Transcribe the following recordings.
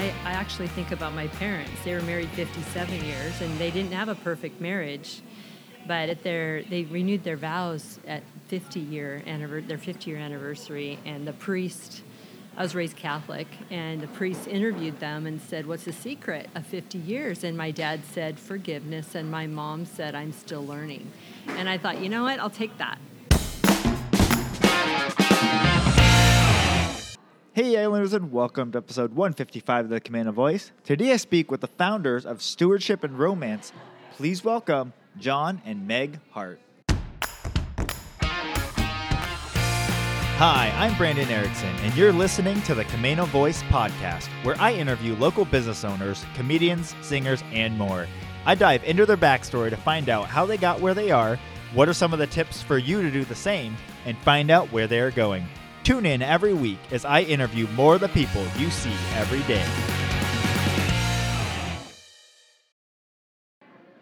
I, I actually think about my parents. They were married 57 years and they didn't have a perfect marriage. But at their, they renewed their vows at 50 year anniver- their 50 year anniversary, and the priest, I was raised Catholic, and the priest interviewed them and said, "What's the secret of 50 years?" And my dad said, "Forgiveness," and my mom said, "I'm still learning." And I thought, you know what? I'll take that. Hey, Islanders, and welcome to episode 155 of the Camano Voice. Today I speak with the founders of Stewardship and Romance. Please welcome John and Meg Hart. Hi, I'm Brandon Erickson, and you're listening to the Camano Voice podcast, where I interview local business owners, comedians, singers, and more. I dive into their backstory to find out how they got where they are, what are some of the tips for you to do the same, and find out where they are going. Tune in every week as I interview more of the people you see every day.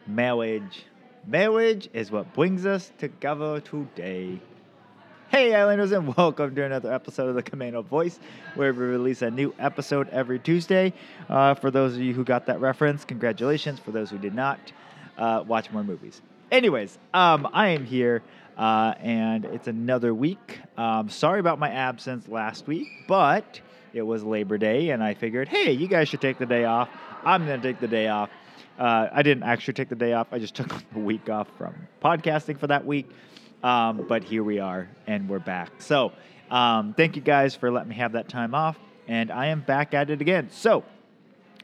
Marriage. Marriage is what brings us together today. Hey, Islanders, and welcome to another episode of the Camano Voice, where we release a new episode every Tuesday. Uh, for those of you who got that reference, congratulations. For those who did not, uh, watch more movies. Anyways, um, I am here, uh, and it's another week. Um, sorry about my absence last week, but it was Labor Day, and I figured, hey, you guys should take the day off. I'm going to take the day off. Uh, I didn't actually take the day off. I just took a week off from podcasting for that week. Um, but here we are, and we're back. So, um, thank you guys for letting me have that time off, and I am back at it again. So,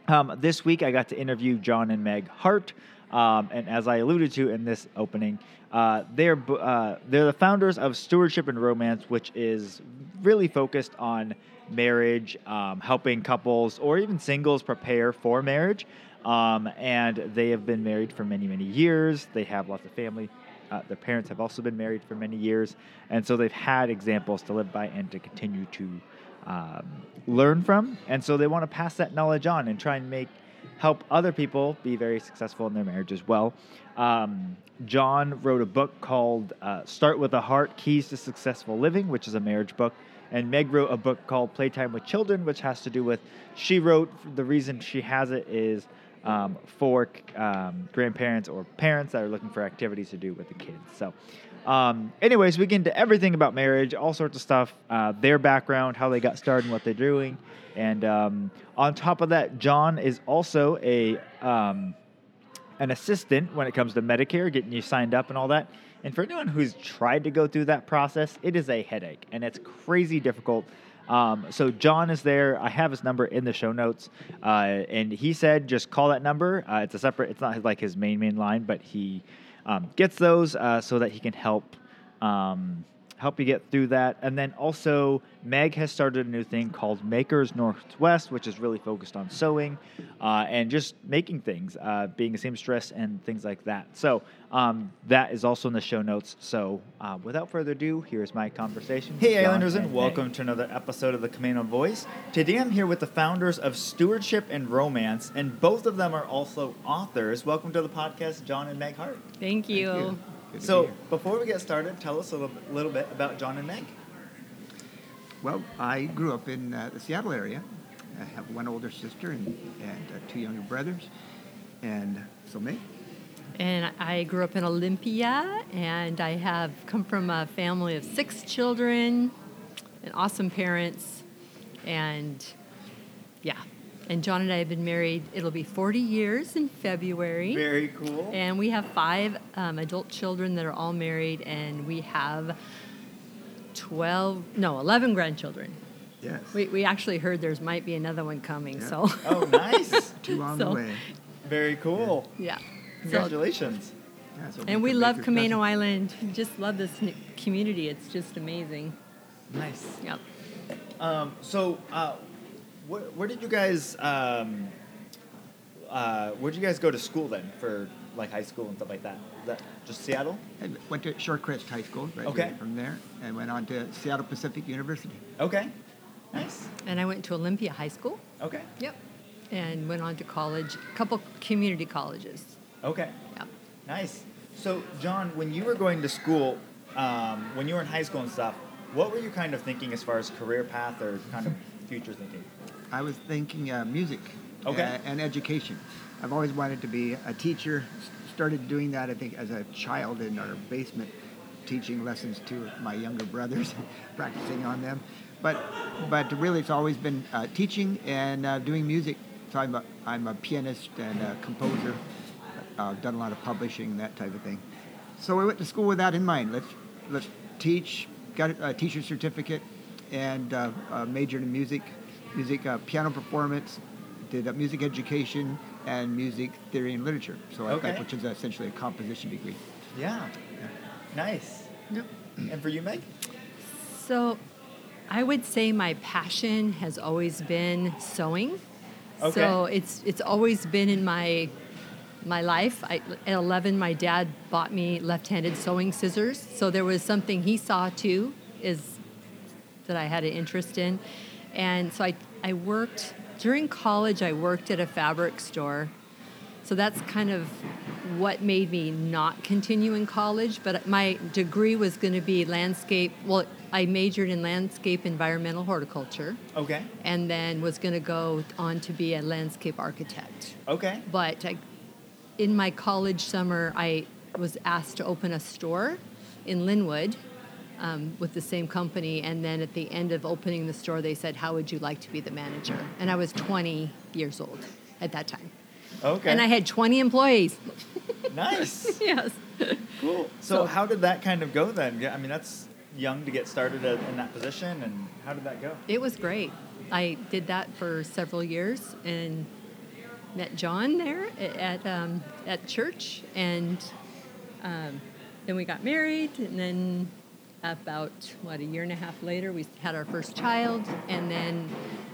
um, this week I got to interview John and Meg Hart, um, and as I alluded to in this opening, uh, they're uh, they're the founders of Stewardship and Romance, which is really focused on marriage, um, helping couples or even singles prepare for marriage. Um, and they have been married for many, many years. They have lots of family. Uh, their parents have also been married for many years, and so they've had examples to live by and to continue to um, learn from. And so they want to pass that knowledge on and try and make help other people be very successful in their marriage as well. Um, John wrote a book called uh, "Start with a Heart: Keys to Successful Living," which is a marriage book. And Meg wrote a book called Playtime with Children, which has to do with. She wrote the reason she has it is um, for um, grandparents or parents that are looking for activities to do with the kids. So, um, anyways, we get into everything about marriage, all sorts of stuff, uh, their background, how they got started, and what they're doing. And um, on top of that, John is also a um, an assistant when it comes to Medicare, getting you signed up and all that. And for anyone who's tried to go through that process, it is a headache and it's crazy difficult. Um, so John is there. I have his number in the show notes, uh, and he said just call that number. Uh, it's a separate. It's not like his main main line, but he um, gets those uh, so that he can help um, help you get through that. And then also, Meg has started a new thing called Makers Northwest, which is really focused on sewing uh, and just making things, uh, being a seamstress and things like that. So um, that is also in the show notes. So uh, without further ado, here's my conversation. Hey, Islanders, and and welcome Meg. to another episode of the Camano Voice. Today I'm here with the founders of Stewardship and Romance, and both of them are also authors. Welcome to the podcast, John and Meg Hart. Thank you. Thank you. Good So, be before we get started, tell us a little, little bit about John and Meg. Well, I grew up in uh, the Seattle area. I have one older sister and, and uh, two younger brothers. And so Meg? And I grew up in Olympia, and I have come from a family of six children and awesome parents. And yeah, and John and I have been married, it'll be 40 years in February. Very cool. And we have five um, adult children that are all married, and we have 12, no, 11 grandchildren. Yes. We, we actually heard there's might be another one coming, Yeah. so oh, nice. Two on So- the way. Very cool. yeah. Congratulations. Yeah, so and we Baker- love Camano. Island. We just love this community. It's just amazing. Nice. Yep. Um, so, uh, where, where did you guys, um, uh, where did you guys go to school then for like high school and stuff like that? Is that just Seattle? I went to Shorecrest High School, graduated Okay. from there, and went on to Seattle Pacific University. Okay. Nice. And I went to Olympia High School. Okay. Yep. And went on to college, a couple community colleges. Okay. Yep. Nice. So, John, when you were going to school, um, when you were in high school and stuff, what were you kind of thinking as far as career path or kind of future thinking? I was thinking uh, music Okay. uh, and education. I've always wanted to be a teacher. Started doing that, I think, as a child in our basement, teaching lessons to my younger brothers, practicing on them. But, but really, it's always been uh, teaching and uh, doing music. So I'm a, I'm a pianist and a composer. Uh, I've done a lot of publishing, that type of thing. So I went to school with that in mind. Let's let's teach. Got a teacher certificate, and uh, majored in music, music uh, piano performance. Did uh, music education and music theory and literature. So I Okay. which is essentially a composition degree. Yeah. Nice. Yep. And for you, Meg? So, I would say my passion has always been sewing. Okay. So it's it's always been in my my life. I, at 11, my dad bought me left-handed sewing scissors. So there was something he saw too, is that I had an interest in, and so I I worked during college. I worked at a fabric store. So that's kind of what made me not continue in college. But my degree was going to be landscape. Well, I majored in landscape environmental horticulture Okay. and then was going to go on to be a landscape architect. Okay. But I, in my college summer, I was asked to open a store in Lynnwood um, with the same company. And then at the end of opening the store, they said, How would you like to be the manager? And I was 20 years old at that time. Okay. And I had 20 employees. nice. yes. Cool. So, So- how did that kind of go then? Yeah, I mean, that's young to get started at, in that position, and how did that go? It was great. I did that for several years and met John there at um, at church, and um, then we got married, and then about what a year and a half later, we had our first child, and then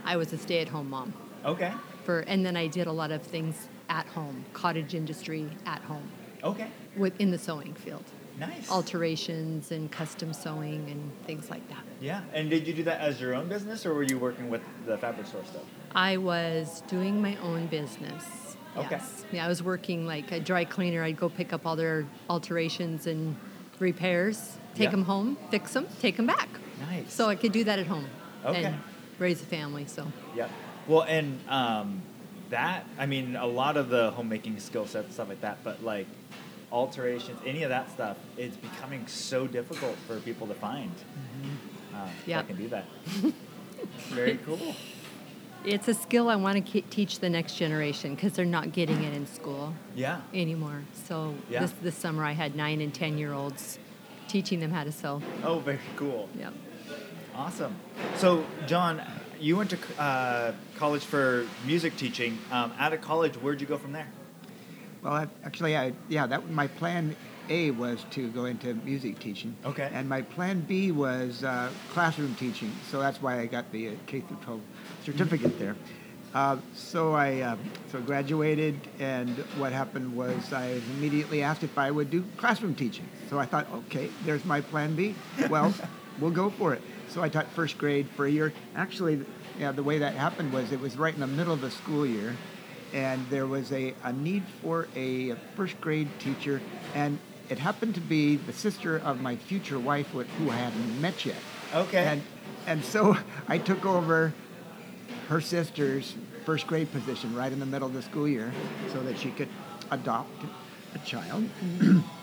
I was a stay-at-home mom Okay. for, and then I did a lot of things at home, cottage industry at home, Okay. within the sewing field, Nice. alterations and custom sewing and things like that. Yeah. And did you do that as your own business, or were you working with the fabric store stuff? I was doing my own business. Okay. Yes. Yeah, I was working like a dry cleaner. I'd go pick up all their alterations and repairs, take Yeah. them home, fix them, take them back. Nice. So I could do that at home Okay. and raise a family. So Yeah. Well, and um, that, I mean, a lot of the homemaking skill sets, stuff like that, but like alterations, any of that stuff, it's becoming so difficult for people to find. Um, Yep. That can do that. Very cool. it's a skill I want to teach the next generation because they're not getting it in school Yeah. anymore. So Yeah. this this summer I had nine and ten year olds teaching them how to sew. Oh, very cool. Yep. Awesome. So, John, you went to uh, college for music teaching. Um, out of college, where'd you go from there? Well, I, actually, I yeah, that my plan A was to go into music teaching. Okay. And my plan B was uh, classroom teaching. So that's why I got the uh, K through 12 certificate there. Uh, so I uh, so graduated, and what happened was I was immediately asked if I would do classroom teaching. So I thought, okay, there's my plan B. Well, we'll go for it. So I taught first grade for a year. Actually, yeah, the way that happened was it was right in the middle of the school year, and there was a, a need for a first grade teacher, and it happened to be the sister of my future wife, who who I hadn't met yet. Okay. And and so I took over her sister's first grade position right in the middle of the school year, so that she could adopt a child,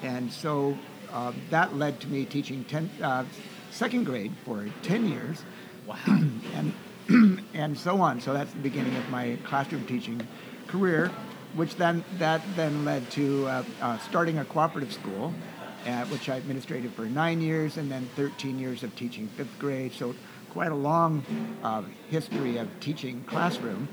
and so uh, that led to me teaching ten, uh, second grade for ten years Wow. and and so on. So that's the beginning of my classroom teaching career, which then that then led to uh, uh, starting a cooperative school, uh, which I administrated for nine years, and then 13 years of teaching fifth grade. So quite a long uh, history of teaching classroom.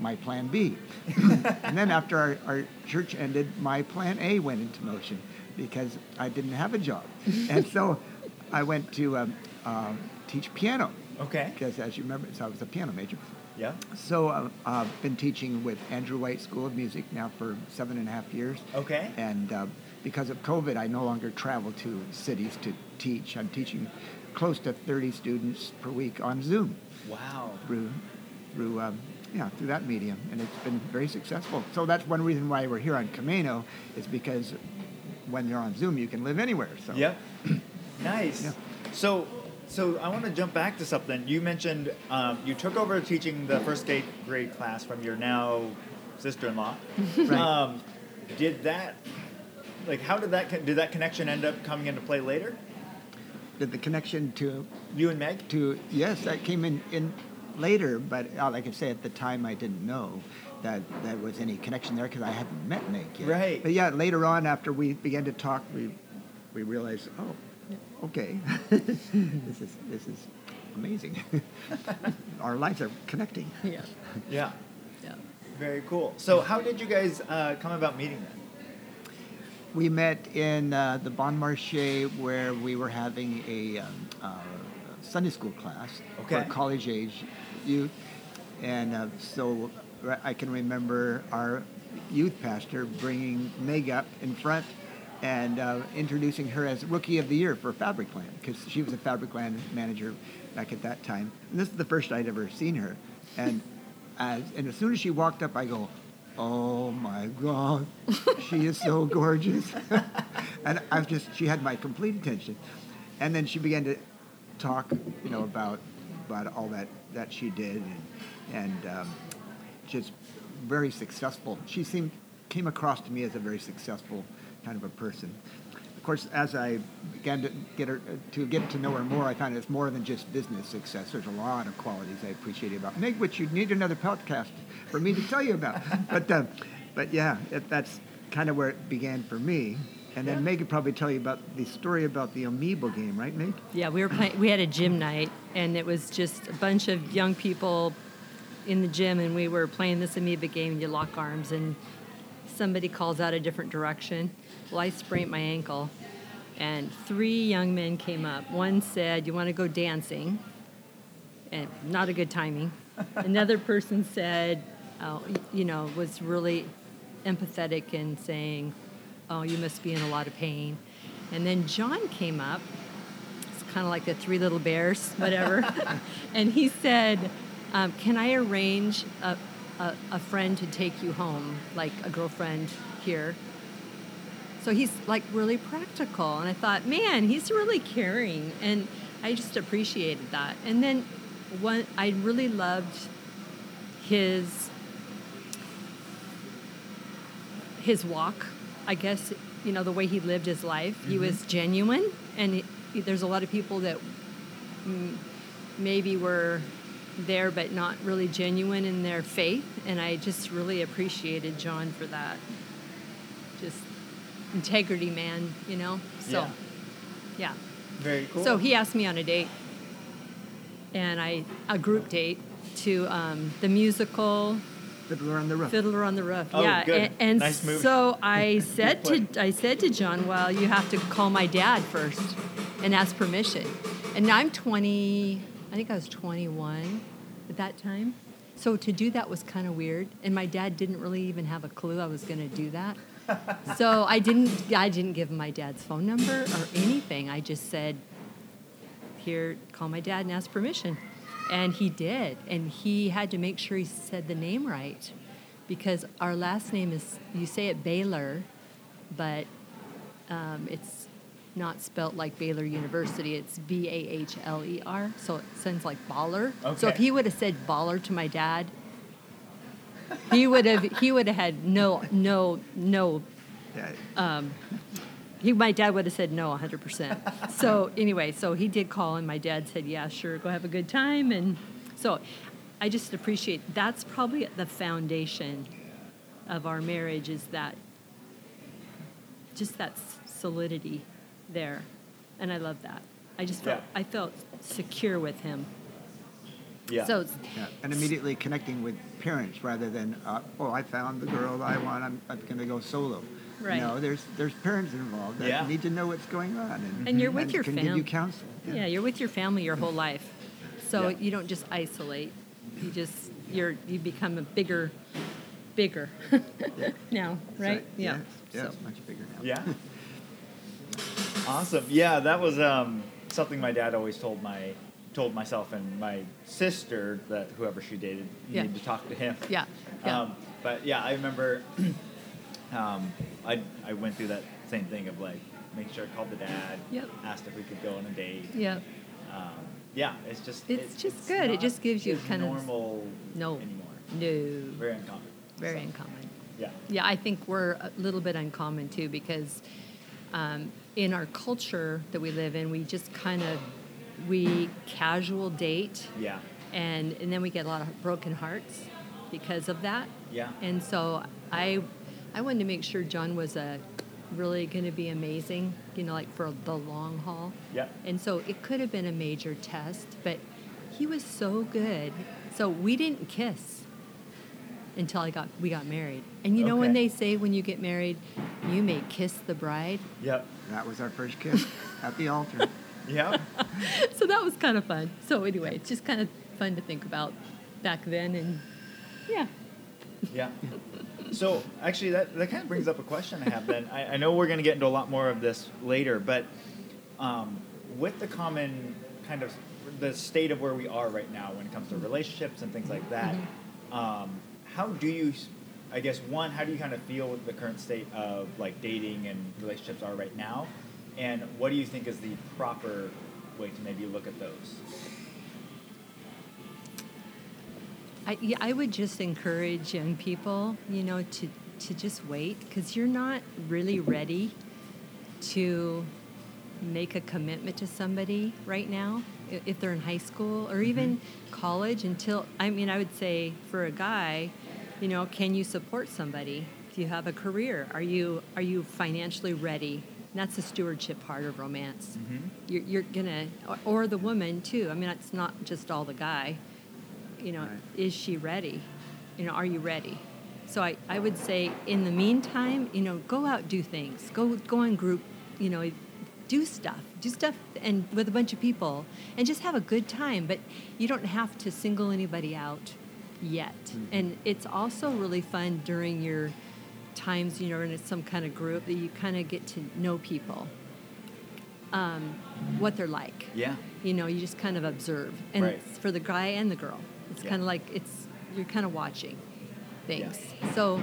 My plan B, and then after our, our church ended, my plan A went into motion because I didn't have a job, and so I went to um, uh, teach piano Okay. because as you remember, so I was a piano major. Yeah. So uh, I've been teaching with Andrew White School of Music now for seven and a half years. Okay. And uh, because of COVID, I no longer travel to cities to teach. I'm teaching close to 30 students per week on Zoom Wow. through through um, yeah through that medium, and it's been very successful. So that's one reason why we're here on Camano is because when you're on Zoom, you can live anywhere. So Yep. nice. Yeah. So, So I want to jump back to something. You mentioned um, you took over teaching the first grade, grade class from your now sister-in-law. Right. Um, did that, like, how did that did that connection end up coming into play later? Did the connection to You and Meg? to yes, that came in in later, but uh, like I say, at the time I didn't know that there was any connection there because I hadn't met Meg yet. Right. But yeah, later on, after we began to talk, we we realized, oh, okay, this is this is amazing. Our lives are connecting. Yeah. Yeah. Yeah. Very cool. So how did you guys uh, come about meeting then? We met in uh, the Bon Marché where we were having a um, uh, Sunday school class Okay. for college age youth. And uh, so I can remember our youth pastor bringing Meg up in front and uh, introducing her as Rookie of the Year for Fabric Land because she was a Fabric Land manager back at that time. And this is the first I'd ever seen her. And as, and as soon as she walked up, I go, "Oh my God, she is so gorgeous!" and I was just, she had my complete attention. And then she began to talk, you know, about about all that that she did, and and um, just very successful. She seemed came across to me as a very successful kind of a person. Of course, as I began to get her to get to know her more, I found it's more than just business success. There's a lot of qualities I appreciate about Meg, which you'd need another podcast for me to tell you about. but uh, but yeah, it, that's kind of where it began for me. And then Meg could probably tell you about the story about the amoeba game, right, Meg? Yeah, we were playing. We had a gym night, and it was just a bunch of young people in the gym, and we were playing this amoeba game. And you lock arms, and somebody calls out a different direction. Well, I sprained my ankle, and three young men came up. One said, "You want to go dancing?" And not a good timing. Another person said, oh, "You know, was really empathetic and saying." Oh, you must be in a lot of pain. And then John came up it's kind of like the three little bears, whatever. and he said, um, "Can I arrange a, a, a friend to take you home, like a girlfriend here?" So he's like really practical, and I thought, man, he's really caring, and I just appreciated that. And then one, I really loved his his walk. I guess you know the way he lived his life. He was genuine, and he, there's a lot of people that mm, maybe were there but not really genuine in their faith, and I just really appreciated John for that. Just integrity, man. You know. So, Yeah. yeah. Very cool. So he asked me on a date, and I a group date to um, the musical Fiddler on the Roof. Fiddler on the Roof. Oh, yeah, good. and, and Nice movie. so I said to I said to John, "Well, you have to call my dad first and ask permission." And now I'm 20. I think I was 21 at that time. So to do that was kind of weird, and my dad didn't really even have a clue I was going to do that. So I didn't I didn't give him my dad's phone number or anything. I just said, "Here, call my dad and ask permission." And he did, and he had to make sure he said the name right, because our last name is you say it Baylor, but um, it's not spelt like Baylor University. It's B A H L E R, so it sounds like baller. Okay. So if he would have said baller to my dad, he would have he would have had no no no um, he, my dad would have said no 100%. so anyway, so he did call and my dad said, yeah, sure, go have a good time. And so I just appreciate, that's probably the foundation of our marriage is that, just that solidity there. And I love that. I just felt, Yeah. I felt secure with him. Yeah. So it's, Yeah, and immediately connecting with parents rather than, uh, oh, I found the girl I want. I'm, I'm going to go solo. Right. No, there's there's parents involved that Yeah. need to know what's going on, and, And you're with your family. can give you counsel. Yeah, you're with your family your whole life. So Yeah. you don't just isolate. You just you're you become a bigger bigger now, So, right? yeah. Yes, yes, So, much bigger now. Yeah. awesome. Yeah, that was um, something my dad always told my told myself and my sister that whoever she dated you Yeah. need to talk to him. Yeah, yeah. Um, but yeah, I remember um, I I went through that same thing of like making sure I called the dad, Yep. asked if we could go on a date. yeah. um, yeah, it's just It's just good. It just gives you kind of- normal No. anymore. No. Very uncommon. Very So, uncommon. Yeah. Yeah, I think we're a little bit uncommon too because um, in our culture that we live in, we just kind of we casual date, Yeah. and and then we get a lot of broken hearts because of that. Yeah. And so I I wanted to make sure John was a really going to be amazing, you know, like for the long haul. Yeah. And so it could have been a major test, but he was so good. So we didn't kiss until I got we got married. And you know when they say when you get married, you may kiss the bride. Yep. That was our first kiss at the altar. Yep. so that was kind of fun. So anyway, it's just kind of fun to think about back then and yeah. Yeah. So actually, that, that kind of brings up a question I have. Then I, I know we're going to get into a lot more of this later, but um, with the common kind of the state of where we are right now when it comes to relationships and things like that, um, how do you? I guess one, how do you kind of feel with the current state of like dating and relationships are right now, and what do you think is the proper way to maybe look at those? I, yeah, I would just encourage young people, you know, to, to just wait because you're not really ready to make a commitment to somebody right now if they're in high school or mm-hmm. even college until I mean I would say for a guy, you know, can you support somebody? Do you have a career? Are you are you financially ready? That's the stewardship part of romance. Mm-hmm. You're, you're gonna, or, or the woman too. I mean, it's not just all the guy you know, Right. is she ready? You know, are you ready? So I, I would say in the meantime, you know, go out, do things. Go go on group, you know, do stuff. Do stuff and with a bunch of people and just have a good time. But you don't have to single anybody out yet. Mm-hmm. And it's also really fun during your times, you know, in some kind of group that you kind of get to know people. Um, what they're like Yeah. you know you just kind of observe and Right. it's for the guy and the girl it's Yeah. kind of like it's you're kind of watching things so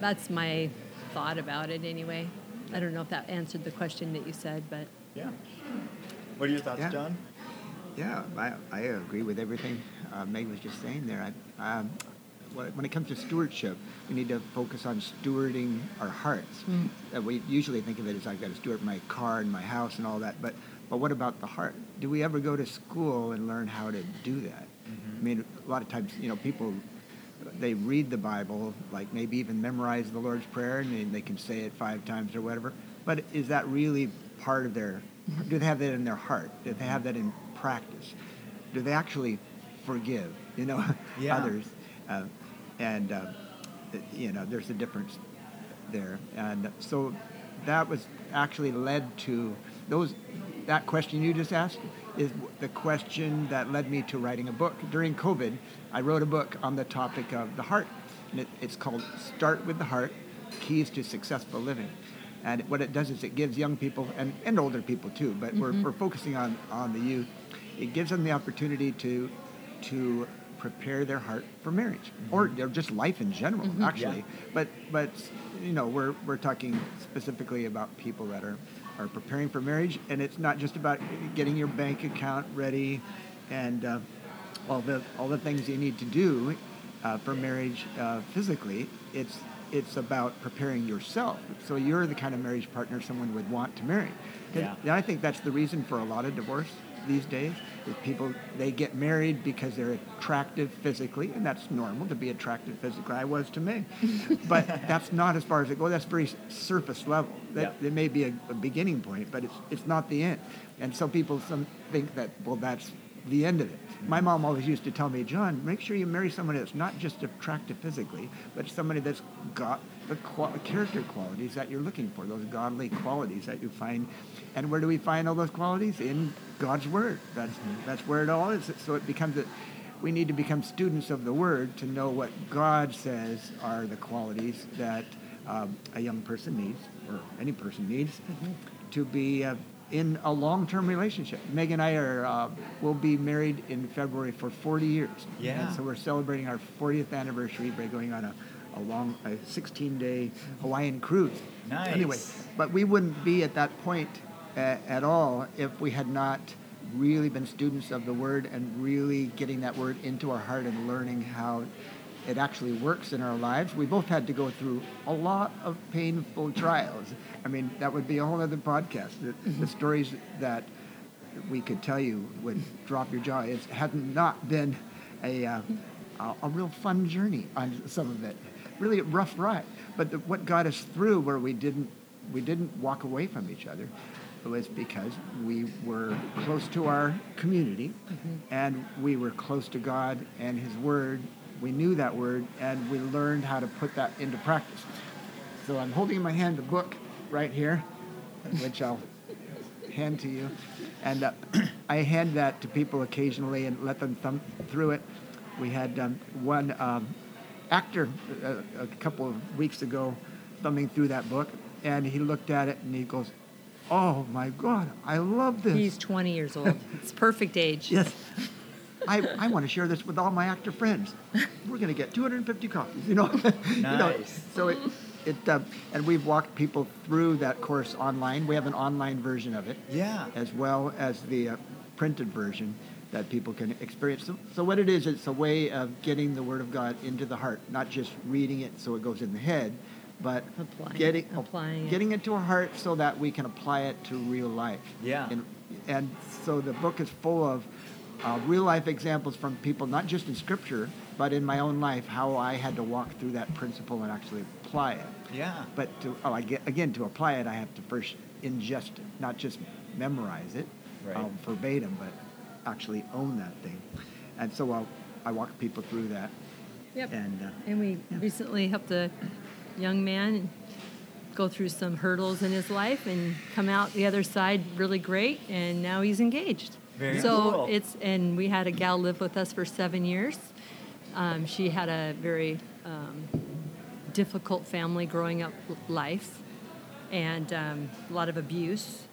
that's my thought about it anyway i don't know if that answered the question that you said but Yeah. What are your thoughts, Yeah. John? Yeah, I, I agree with everything uh, Meg was just saying there. I, um, when when it comes to stewardship, we need to focus on stewarding our hearts. Uh, we usually think of it as I've got to steward my car and my house and all that, but but what about the heart? Do we ever go to school and learn how to do that? I mean, a lot of times, you know, people they read the Bible, like maybe even memorize the Lord's Prayer, and they, they can say it five times or whatever. But is that really part of their? Do they have that in their heart? Do they have that in practice? Do they actually forgive? You know, Yeah. others, uh, and uh, you know, there's a difference there, and so that was actually led to those. That question you just asked is the question that led me to writing a book. During COVID, I wrote a book on the topic of the heart, and it, it's called "Start with the Heart: Keys to Successful Living." And what it does is it gives young people and, and older people too, but we're, we're focusing on, on the youth. It gives them the opportunity to to prepare their heart for marriage or, or just life in general, actually. But but you know we're we're talking specifically about people that are are preparing for marriage, and it's not just about getting your bank account ready and uh, all the all the things you need to do uh, for marriage uh, physically. It's it's about preparing yourself so you're the kind of marriage partner someone would want to marry. And Yeah. I think that's the reason for a lot of divorce these days. Is people they get married because they're attractive physically, and that's normal to be attractive physically. I was to me, but that's not as far as it goes. That's very surface level. That Yeah. it may be a, a beginning point, but it's it's not the end. And some people some think that well that's the end of it. Mm-hmm. My mom always used to tell me, John, make sure you marry someone that's not just attractive physically, but somebody that's got the qual- character qualities that you're looking for, those godly qualities that you find. And where do we find all those qualities? In God's Word. That's that's where it all is. So it becomes a, we need to become students of the Word to know what God says are the qualities that um, a young person needs, or any person needs, to be uh, in a long-term relationship. Meg and I are uh, will be married in February for 40 years. Yeah. And so we're celebrating our 40th anniversary by going on a, a long, a 16-day Hawaiian cruise. Nice. Anyway, but we wouldn't be at that point at all if we had not really been students of the Word and really getting that Word into our heart and learning how it actually works in our lives. We both had to go through a lot of painful trials. I mean, that would be a whole other podcast. The, the stories that we could tell you would drop your jaw. It hadn't not been a, uh, a, a real fun journey on some of it. Really a rough ride. But the, what got us through where we didn't we didn't walk away from each other was because we were close to our community and we were close to God and His Word. We knew that Word and we learned how to put that into practice. So I'm holding in my hand the book right here, which I'll hand to you. And uh, I hand that to people occasionally and let them thumb through it. We had um, one um, actor uh, a couple of weeks ago thumbing through that book, and he looked at it and he goes, "Oh my God, I love this." He's 20 years old. It's perfect age. Yes. I, I want to share this with all my actor friends. We're going to get 250 copies, you know. You know, Nice. so it, it uh, and we've walked people through that course online. We have an online version of it Yeah. as well as the uh, printed version that people can experience. So, so what it is, it's a way of getting the Word of God into the heart, not just reading it so it goes in the head, but Applying- getting applying it. getting it to our heart so that we can apply it to real life. Yeah. And, and so the book is full of uh, real life examples from people, not just in Scripture, but in my own life, how I had to walk through that principle and actually apply it. Yeah. But to, oh, I get, again, to apply it, I have to first ingest it, not just memorize it Right. um, verbatim, but actually own that thing. And so I'll, I walk people through that. Yep. And uh, And we recently helped a young man go through some hurdles in his life and come out the other side really great, and now he's engaged. Very so cool. it's and we had a gal live with us for seven years. Um, she had a very um, difficult family growing up life, and um, a lot of abuse.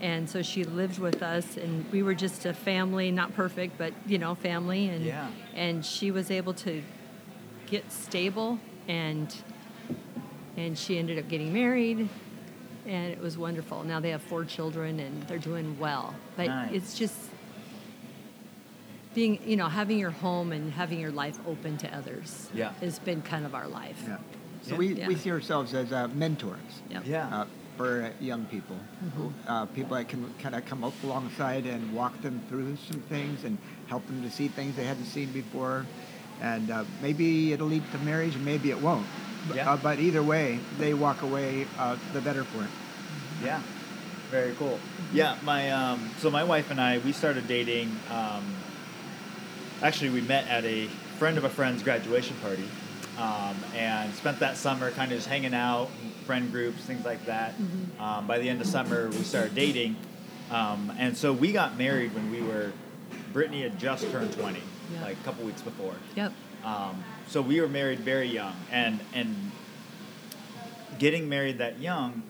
And so she lived with us, and we were just a family, not perfect, but you know, family. And Yeah. and she was able to get stable and and she ended up getting married and it was wonderful now they have four children and they're doing well but Nice. it's just being you know having your home and having your life open to others Yeah. has been kind of our life yeah. So Yeah. we, Yeah. we see ourselves as uh, mentors. Yep. Yeah. uh, for uh, young people, who, uh, people that can kind of come up alongside and walk them through some things and help them to see things they hadn't seen before. And uh, maybe it'll lead to marriage, and maybe it won't. But, Yeah. uh, but either way, they walk away uh, the better for it. Yeah, very cool. Yeah, my um, so my wife and I we started dating. Um, actually, we met at a friend of a friend's graduation party, um, and spent that summer kind of just hanging out, friend groups, things like that. Um, by the end of summer, we started dating, um, and so we got married when we were. Brittany had just turned twenty, Yeah. like a couple weeks before. yep Um, so we were married very young, and and getting married that young,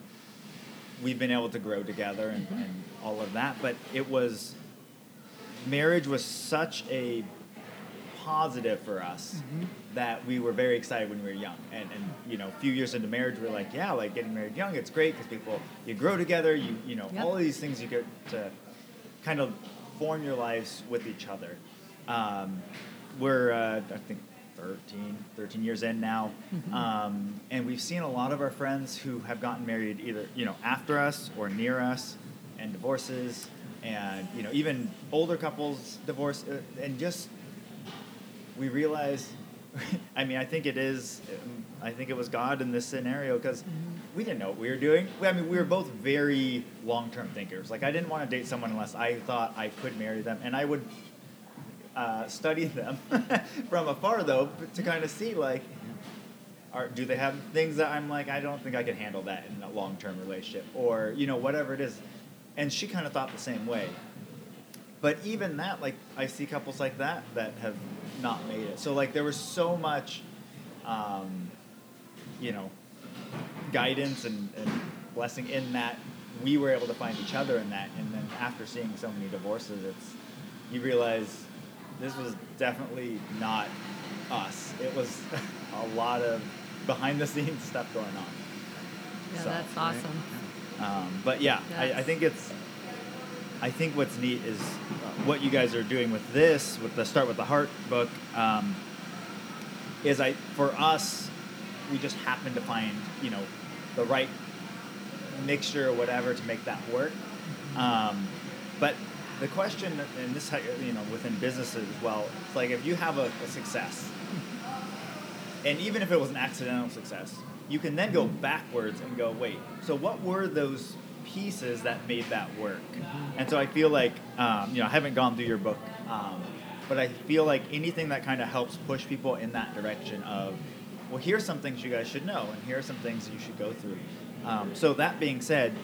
we've been able to grow together and, and all of that. But it was marriage was such a positive for us that we were very excited when we were young. And and you know, a few years into marriage, we are like, yeah, like getting married young, it's great because people you grow together. You you know, Yep. all of these things you get to kind of form your lives with each other. Um, we're, uh, I think, 13, 13 years in now, um, and we've seen a lot of our friends who have gotten married either, you know, after us or near us, and divorces, and you know, even older couples divorce, uh, and just we realize. I mean, I think it is. I think it was God in this scenario because we didn't know what we were doing. I mean, we were both very long-term thinkers. Like, I didn't want to date someone unless I thought I could marry them, and I would uh, study them from afar, though, to kind of see like, are do they have things that I'm like, I don't think I can handle that in a long-term relationship, or you know, whatever it is. And she kind of thought the same way. But even that, like, I see couples like that that have not made it. So like, there was so much, um, you know, guidance and, and blessing in that we were able to find each other in that. And then after seeing so many divorces, it's you realize this was definitely not us. It was a lot of behind the scenes stuff going on. yeah So, that's awesome Um, but yeah, I, I think it's I think what's neat is uh, what you guys are doing with this, with the Start with the Heart book, um, is I for us, we just happen to find you know the right mixture or whatever to make that work. Um, but the question, and this you know within businesses as well, it's like if you have a, a success, and even if it was an accidental success, you can then go backwards and go, wait, so what were those pieces that made that work? And so I feel like, um, you know, I haven't gone through your book, um, but I feel like anything that kind of helps push people in that direction of, well, here's some things you guys should know, and here are some things you should go through. Um, so that being said,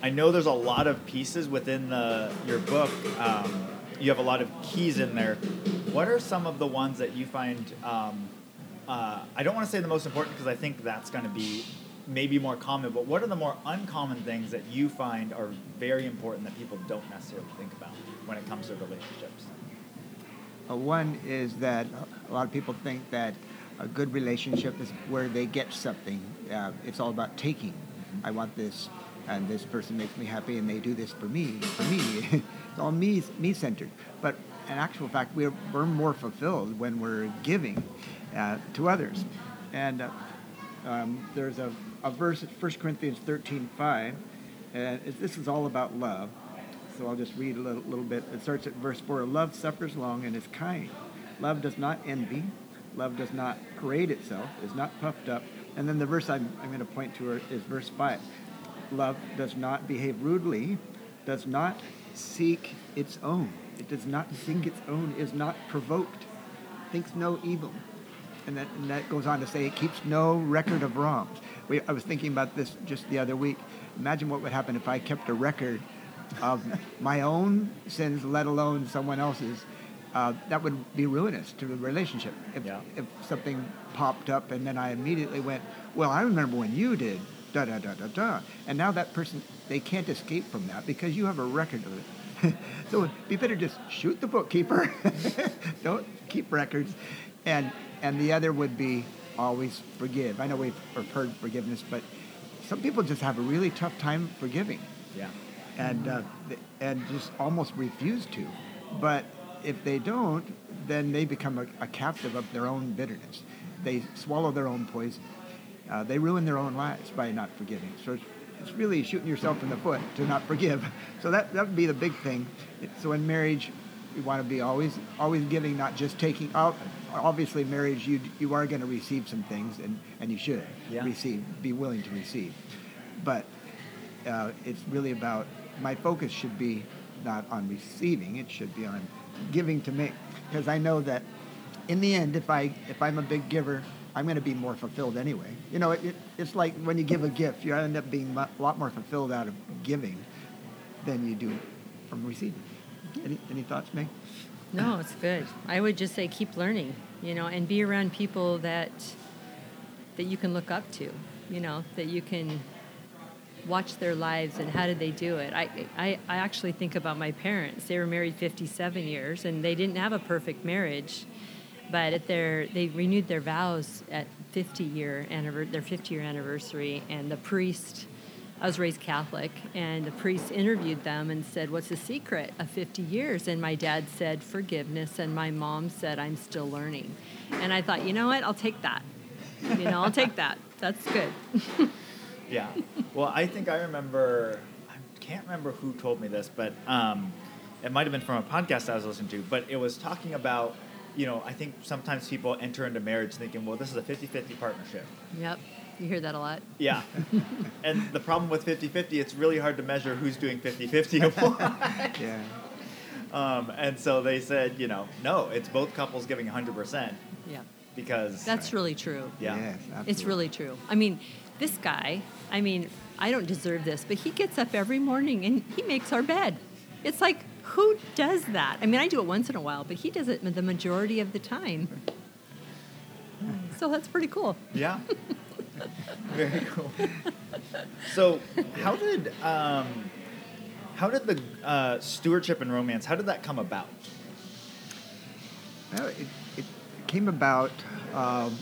I know there's a lot of pieces within the your book. Um, you have a lot of keys in there. What are some of the ones that you find? Um, uh, I don't want to say the most important because I think that's going to be maybe more common. But what are the more uncommon things that you find are very important that people don't necessarily think about when it comes to relationships? Uh, one is that a lot of people think that a good relationship is where they get something. Uh, it's all about taking. I want this, and this person makes me happy, and they do this for me. For me, it's all me me centered. But in actual fact, we're, we're more fulfilled when we're giving uh, to others. And uh, um, there's a, a verse at 1 Corinthians 13 5, and it, this is all about love. So I'll just read a little, little bit. It starts at verse 4 Love suffers long and is kind. Love does not envy. Love does not parade itself, is not puffed up. And then the verse I'm, I'm going to point to is verse 5. Love does not behave rudely, does not seek its own. It does not seek its own, is not provoked, thinks no evil. And that, and that goes on to say it keeps no record of wrongs. We, I was thinking about this just the other week. Imagine what would happen if I kept a record of my own sins, let alone someone else's. Uh, that would be ruinous to the relationship. If, Yeah. if something popped up and then I immediately went, well, I remember when you did, da da da da da. And now that person, they can't escape from that because you have a record of it. so it'd be better just shoot the bookkeeper. Don't keep records. And, and the other would be always forgive. I know we've heard forgiveness, but some people just have a really tough time forgiving Yeah. and uh, and just almost refuse to. But if they don't, then they become a, a captive of their own bitterness. They swallow their own poison. Uh, they ruin their own lives by not forgiving. So it's, it's really shooting yourself in the foot to not forgive. So that that would be the big thing. It- So in marriage, you want to be always always giving, not just taking. Ob- Obviously, marriage you you are going to receive some things, and, and you should Yeah. receive, be willing to receive. But uh, it's really about my focus should be not on receiving it should be on giving to me because i know that in the end if i if i'm a big giver i'm going to be more fulfilled anyway. You know it, it, it's like when you give a gift you end up being a lot more fulfilled out of giving than you do from receiving. Any, any thoughts meg? No, it's good. I would just say keep learning, you know, and be around people that that you can look up to, you know, that you can watch their lives and how did they do it. I, I, I actually think about my parents. They were married 57 years and they didn't have a perfect marriage, but at their they renewed their vows at 50 year their 50 year anniversary, and the priest. I was raised Catholic, and the priest interviewed them and said, What's the secret of 50 years? And my dad said, Forgiveness. And my mom said, I'm still learning. And I thought, you know what? I'll take that. You know, I'll take that. That's good. Yeah. Well, I think I remember. I can't remember who told me this, but um, it might have been from a podcast I was listening to. But it was talking about, you know, I think sometimes people enter into marriage thinking, well, this is a 50-50 partnership. yep. You hear that a lot. Yeah. and the problem with 50-50, it's really hard to measure who's doing 50-50 of what. yeah um, and so they said, you know, no, it's both couples giving 100% Yeah. because That's really true. yeah. yes It's really true. I mean, this guy, I mean, I don't deserve this, but he gets up every morning and he makes our bed. It's like, who does that? I mean, I do it once in a while, but he does it the majority of the time. So that's pretty cool. Yeah. Very cool. So, how did um, how did the uh, stewardship and romance? How did that come about? Well, it, it came about um,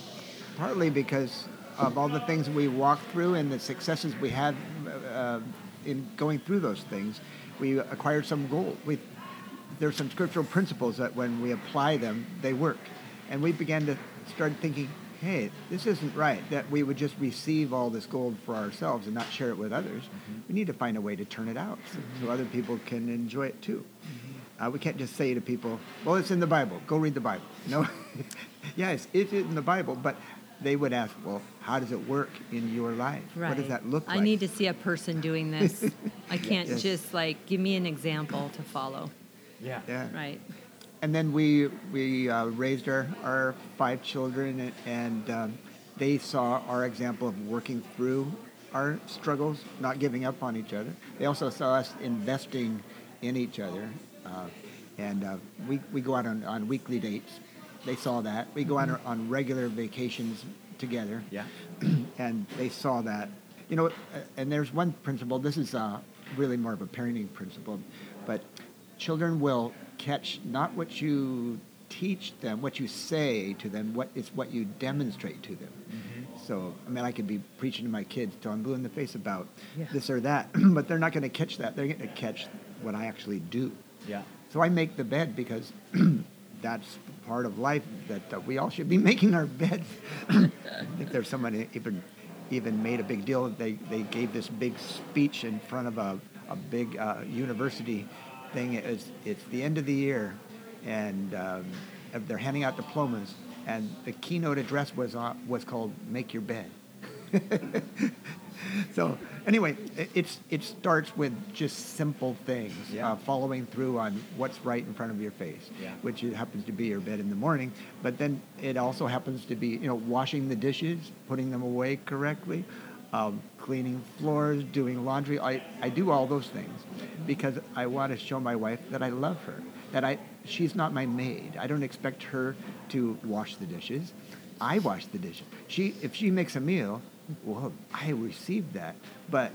partly because of all the things we walked through and the successes we had uh, in going through those things. we acquired some gold. We there's some scriptural principles that when we apply them, they work, and we began to start thinking, hey, this isn't right. That we would just receive all this gold for ourselves and not share it with others. We need to find a way to turn it out so, so other people can enjoy it too. Uh, we can't just say to people, well, it's in the Bible. Go read the Bible. No, yes, it's in the Bible, but they would ask, well, how does it work in your life? Right. What does that look like? I need to see a person doing this. I can't Yes. just like give me an example to follow. Yeah. Yeah. Right. And then we we uh, raised our, our five children, and, and um, they saw our example of working through our struggles, not giving up on each other. They also saw us investing in each other, uh, and uh, we we go out on, on weekly dates. They saw that we go out on, on regular vacations together. Yeah. and they saw that. You know, and there's one principle. This is uh, really more of a parenting principle, but children will catch not what you teach them, what you say to them. What it's what you demonstrate to them. So, I mean, I could be preaching to my kids till I'm blue in the face about Yeah. this or that, but they're not going to catch that. They're going to catch what I actually do. Yeah. So I make the bed because that's part of life that uh, we all should be making our beds. I think there's someone even even made a big deal. They they gave this big speech in front of a a big uh, university thing. It was, it's the end of the year, and um, they're handing out diplomas. And the keynote address was uh, was called "Make Your Bed." so anyway, it, it's it starts with just simple things, Yeah. uh, following through on what's right in front of your face, Yeah. which it happens to be your bed in the morning. But then it also happens to be you know washing the dishes, putting them away correctly, um, cleaning floors, doing laundry. I, I do all those things because I want to show my wife that I love her. That I she's not my maid. I don't expect her to wash the dishes. I wash the dishes. She if she makes a meal, well, I received that. But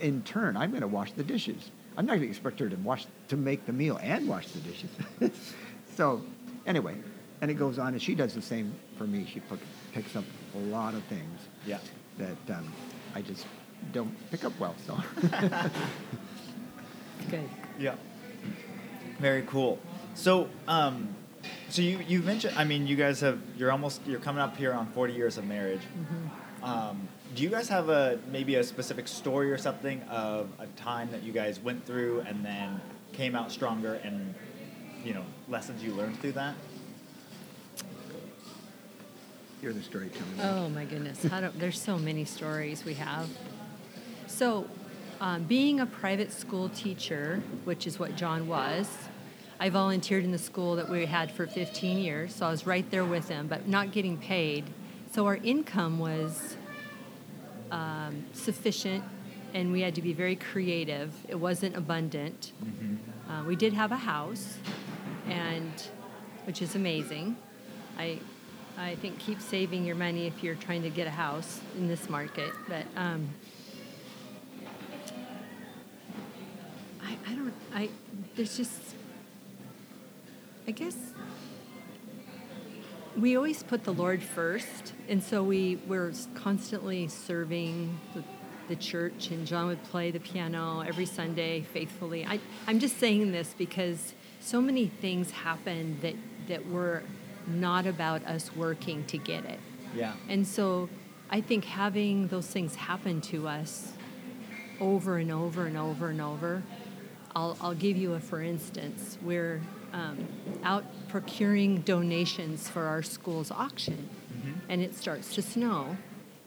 in turn, I'm going to wash the dishes. I'm not going to expect her to wash to make the meal and wash the dishes. so, anyway, and it goes on, and she does the same for me. She pick, picks up a lot of things Yeah. that um, I just don't pick up well. So, Good. Yeah. Very cool. So, um, so you you mentioned. I mean, you guys have. You're almost. You're coming up here on 40 years of marriage. Um, do you guys have a maybe a specific story or something of a time that you guys went through and then came out stronger and you know lessons you learned through that? you're the storyteller. Oh my goodness. How do, there's so many stories we have. So, um, being a private school teacher, which is what John was, I volunteered in the school that we had for 15 years. So I was right there with him, but not getting paid. So our income was um, sufficient, and we had to be very creative. It wasn't abundant. Uh, we did have a house, and which is amazing. I, I think keep saving your money if you're trying to get a house in this market. But um, I, I don't. I there's just. I guess we always put the Lord first, and so we were constantly serving the, the church. And John would play the piano every Sunday faithfully. I, I'm just saying this because so many things happened that that were not about us working to get it. Yeah. And so I think having those things happen to us over and over and over and over, I'll, I'll give you a for instance. We're um, out procuring donations for our school's auction, and it starts to snow.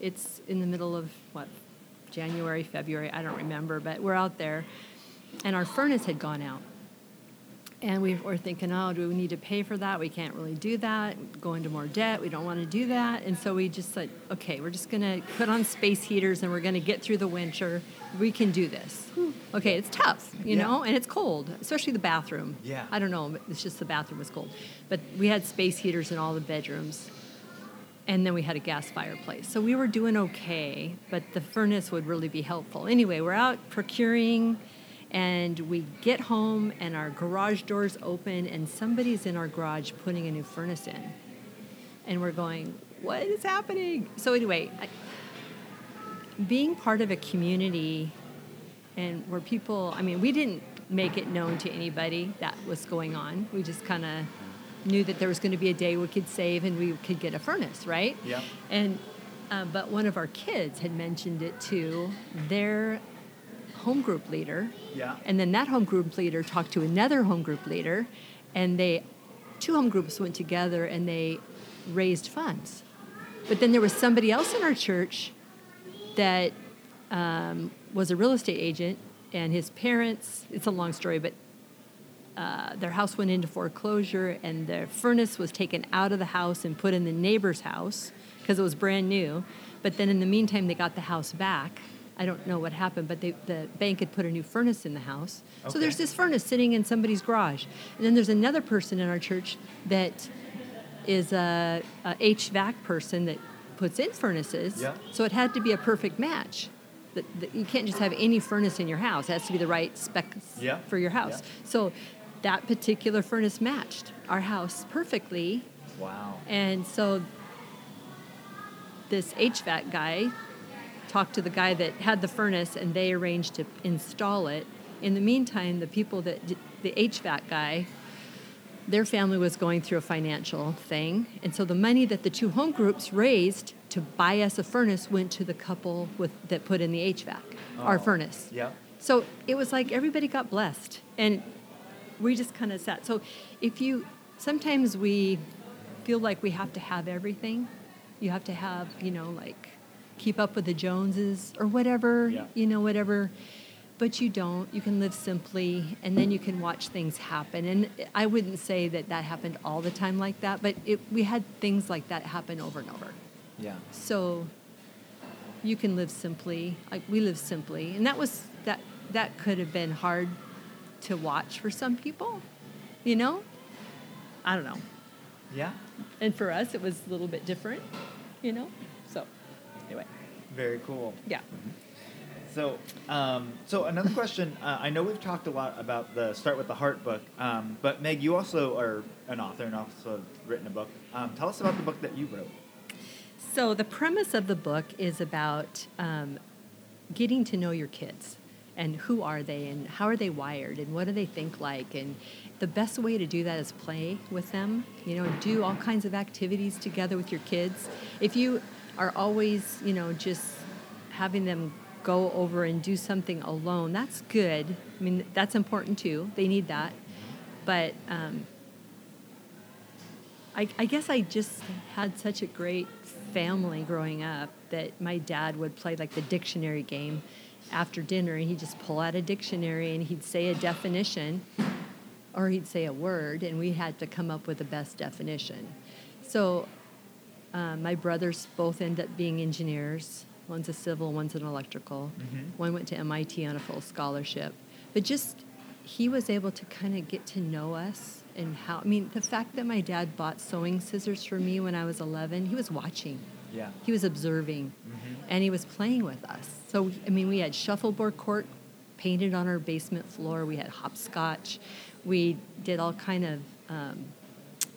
It's in the middle of what, January, February, I don't remember, but we're out there, and our furnace had gone out. And we were thinking, oh, do we need to pay for that? We can't really do that. Go into more debt. We don't want to do that. And so we just said, okay, we're just going to put on space heaters and we're going to get through the winter. We can do this. Okay, it's tough, you Yeah. know, and it's cold, especially the bathroom. Yeah. I don't know, it's just the bathroom was cold. But we had space heaters in all the bedrooms. And then we had a gas fireplace. So we were doing okay, but the furnace would really be helpful. Anyway, we're out procuring and we get home and our garage doors open and somebody's in our garage putting a new furnace in. And we're going, what is happening? So anyway, I, being part of a community and where people, I mean, we didn't make it known to anybody that was going on. We just kind of knew that there was going to be a day we could save and we could get a furnace, right? Yeah. And uh, but one of our kids had mentioned it to their home group leader. Yeah. And then that home group leader talked to another home group leader, and they, two home groups went together and they raised funds. But then there was somebody else in our church that um, was a real estate agent, and his parents, it's a long story, but uh, their house went into foreclosure, and the furnace was taken out of the house and put in the neighbor's house because it was brand new. But then in the meantime, they got the house back. I don't know what happened, but they, the bank had put a new furnace in the house. So there's this furnace sitting in somebody's garage. And then there's another person in our church that is a, a HVAC person that puts in furnaces. Yeah. So it had to be a perfect match. That, that you can't just have any furnace in your house. It has to be the right specs Yeah. for your house. Yeah. So that particular furnace matched our house perfectly. Wow. And so this HVAC guy talked to the guy that had the furnace and they arranged to install it. In the meantime, the people that did, the HVAC guy, their family was going through a financial thing. And so the money that the two home groups raised to buy us a furnace went to the couple with, that put in the HVAC, our Oh, furnace. Yeah. So it was like everybody got blessed. And we just kind of sat. So if you, sometimes we feel like we have to have everything. You have to have, you know, like keep up with the Joneses or whatever, Yeah. you know, whatever. But you don't. You can live simply and then you can watch things happen. And I wouldn't say that that happened all the time like that, but it, we had things like that happen over and over. Yeah. So you can live simply. Like we live simply, and that was that. That could have been hard to watch for some people. You know, I don't know. Yeah. And for us, it was a little bit different. You know, anyway, Very cool. yeah. So, um, so another question. Uh, I know we've talked a lot about the Start with the Heart book, um, but Meg, you also are an author and also have written a book. Um, tell us about the book that you wrote. So the premise of the book is about um, getting to know your kids and who are they and how are they wired and what do they think like and the best way to do that is play with them you know do all kinds of activities together with your kids if you are always you know just having them go over and do something alone that's good. I mean that's important too. They need that. But um, I, I guess I just had such a great family growing up that my dad would play like the dictionary game after dinner and he'd just pull out a dictionary and he'd say a definition or he'd say a word and we had to come up with the best definition. So uh, my brothers both end up being engineers. One's a civil, one's an electrical. Mhm. One went to MIT on a full scholarship. But just he was able to kind of get to know us and how. I mean, the fact that my dad bought sewing scissors for me when I was 11, he was watching. Yeah. He was observing, Mhm. and he was playing with us. So I mean, we had shuffleboard court painted on our basement floor. We had hopscotch. We did all kind of um,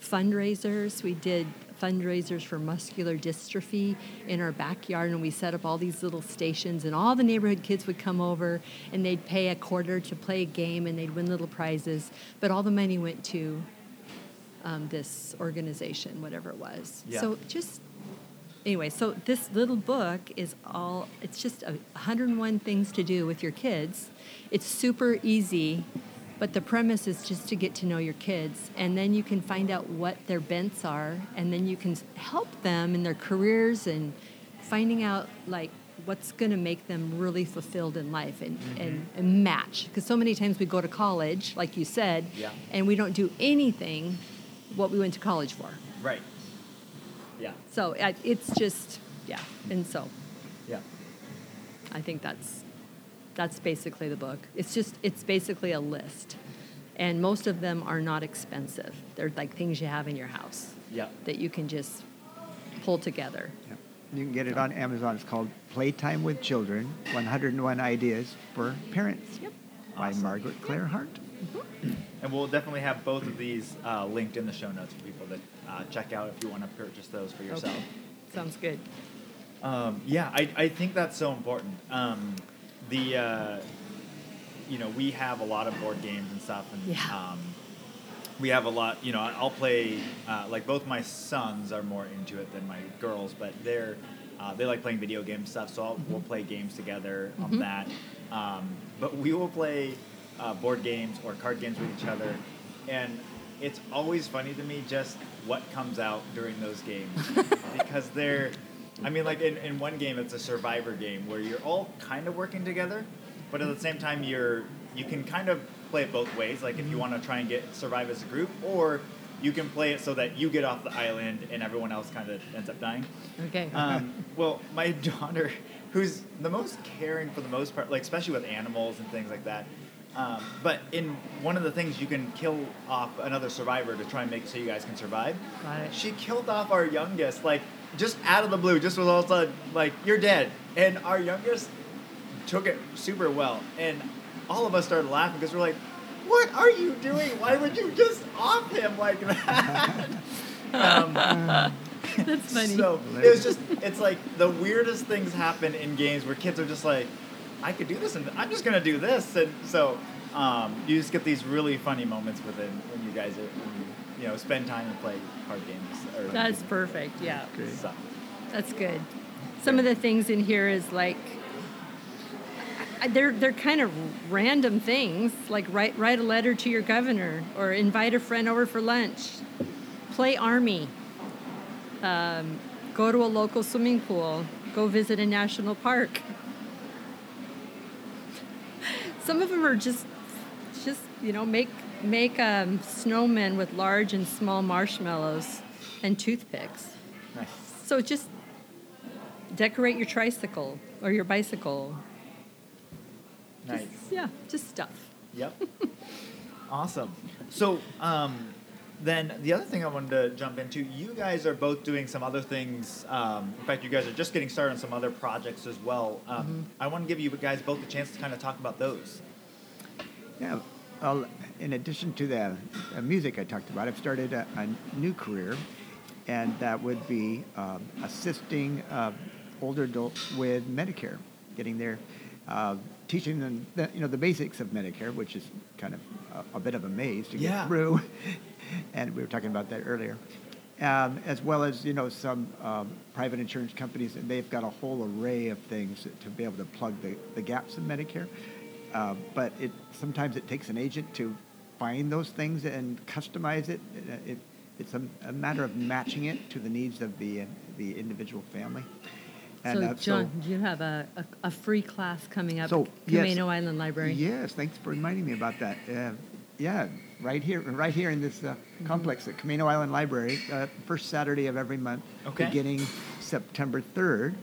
fundraisers. We did fundraisers for muscular dystrophy in our backyard, and we set up all these little stations. And all the neighborhood kids would come over, and they'd pay a quarter to play a game, and they'd win little prizes. But all the money went to um, this organization, whatever it was. Yeah. So just anyway, so this little book is all, it's just a 101 things to do with your kids. It's super easy, but the premise is just to get to know your kids. And then you can find out what their bents are, and then you can help them in their careers and finding out like what's going to make them really fulfilled in life and, mm-hmm. and, and match. Because so many times we go to college, like you said, Yeah. and we don't do anything what we went to college for. Right. Yeah. So it's just, yeah. And so Yeah. I think that's that's basically the book. It's just it's basically a list, and most of them are not expensive. They're like things you have in your house Yeah. that you can just pull together. Yep. You can get it on Amazon. It's called Playtime with Children 101 Ideas for Parents Yep. by Awesome. Margaret Claire Hart. And we'll definitely have both of these uh, linked in the show notes for people to uh, check out if you want to purchase those for yourself. Okay. Sounds good. Um, yeah, I, I think that's so important. Um, the uh, you know, we have a lot of board games and stuff, and Yeah. um, we have a lot. You know, I'll play. Uh, like both my sons are more into it than my girls, but they're uh, they like playing video game stuff. So I'll, we'll play games together on that. Um, but we will play uh, board games or card games with each other, and it's always funny to me just what comes out during those games because they're. I mean, like in, in one game, it's a survivor game where you're all kind of working together, but at the same time, you're you can kind of play it both ways. Like if you want to try and get survive as a group, or you can play it so that you get off the island and everyone else kind of ends up dying. Okay. Um, well, my daughter, who's the most caring for the most part, like especially with animals and things like that. Um, but in one of the things, you can kill off another survivor to try and make so you guys can survive. Got it. She killed off our youngest, like just out of the blue, just was all of a sudden like you're dead, and our youngest took it super well, and all of us started laughing because we're like, "What are you doing? Why would you just off him like that?" um, That's funny. so it was just, it's like the weirdest things happen in games where kids are just like, I could do this and I'm just going to do this. And so um, you just get these really funny moments within when you guys are, you, you know, spend time and play card games. Or That's perfect. Yeah. Great. stuff. That's good. Some of the things in here is like they're they're kind of random things, like write write a letter to your governor or invite a friend over for lunch, play army, um, go to a local swimming pool, go visit a national park. Some of them are just just you know make make um, snowmen with large and small marshmallows and toothpicks. Nice. So just decorate your tricycle or your bicycle. Nice. Just- yeah, just stuff. Yep. awesome. So, um, then the other thing I wanted to jump into, you guys are both doing some other things. Um, in fact, you guys are just getting started on some other projects as well. Um, I want to give you guys both a chance to kind of talk about those. Yeah. In addition to the uh, music I talked about, I've started a, a new career, and that would be um, assisting uh, older adults with Medicare, getting their, uh, teaching them, the, you know, the basics of Medicare, which is kind of a, a bit of a maze to Yeah. get through, and we were talking about that earlier. Um, as well as you know some um, private insurance companies, and they've got a whole array of things to be able to plug the, the gaps in Medicare. Uh, but it sometimes it takes an agent to find those things and customize it. It, it it's a, a matter of matching it to the needs of the uh, the individual family. so, uh, John, do you have a, a, a free class coming up So, at yes. Camano Island Library? Yes, thanks for reminding me about that. Uh, yeah, right here, right here in this uh, Mm-hmm. complex at Camano Island Library, uh, first Saturday of every month, Okay. beginning September 3rd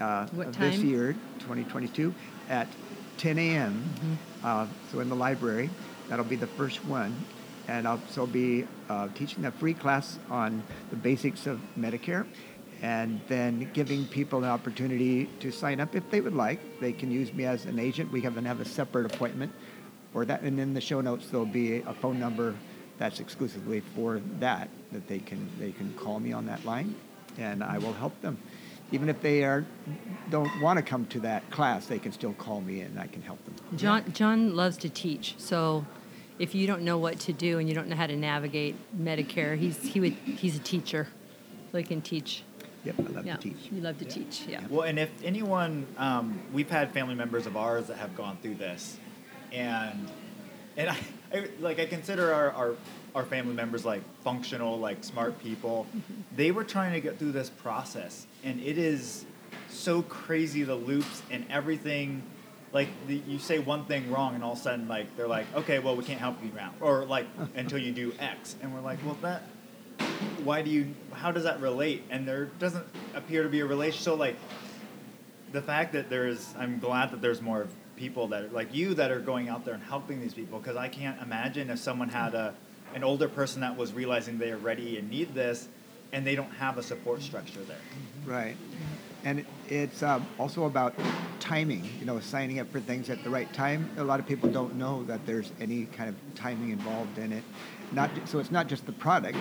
uh, What of this year, 2022, at 10 a.m. Mm-hmm. Uh, so in the library, that'll be the first one. And I'll also be uh, teaching a free class on the basics of Medicare and then giving people an opportunity to sign up if they would like. They can use me as an agent. We haven't have a separate appointment for that. And in the show notes, there'll be a phone number that's exclusively for that, that they can, they can call me on that line and I will help them. Even if they are, don't want to come to that class, they can still call me and I can help them. John, John loves to teach. So if you don't know what to do and you don't know how to navigate Medicare, he's, he would, he's a teacher. So he can teach. Yep, I love yeah, to teach. you love to teach. Yeah. Well, and if anyone, um, we've had family members of ours that have gone through this, and and I, I like I consider our, our our family members like functional, like smart people. Mm-hmm. They were trying to get through this process, and it is so crazy the loops and everything. Like the, you say one thing wrong, and all of a sudden, like they're like, okay, well, we can't help you now, or like until you do X, and we're like, well, that why do you how does that relate and there doesn't appear to be a relation so like the fact that there's i'm glad that there's more people that are like you that are going out there and helping these people because i can't imagine if someone had a an older person that was realizing they are ready and need this and they don't have a support structure there Right. And it's um, also about timing, you know, signing up for things at the right time. A lot of people don't know that there's any kind of timing involved in it. Not, so it's not just the product,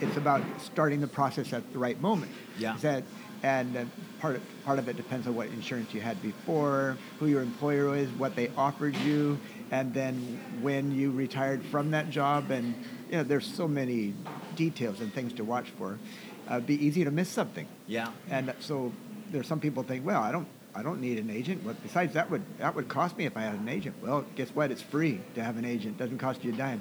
it's about starting the process at the right moment. Yeah. Is that, and uh, part of, part of it depends on what insurance you had before, who your employer is, what they offered you, and then when you retired from that job. And you know, there's so many details and things to watch for. Uh, it'd be easy to miss something. Yeah. And so there's some people think, well, I don't, I don't need an agent. But besides, that would that would cost me if I had an agent. Well, guess what? It's free to have an agent. Doesn't cost you a dime.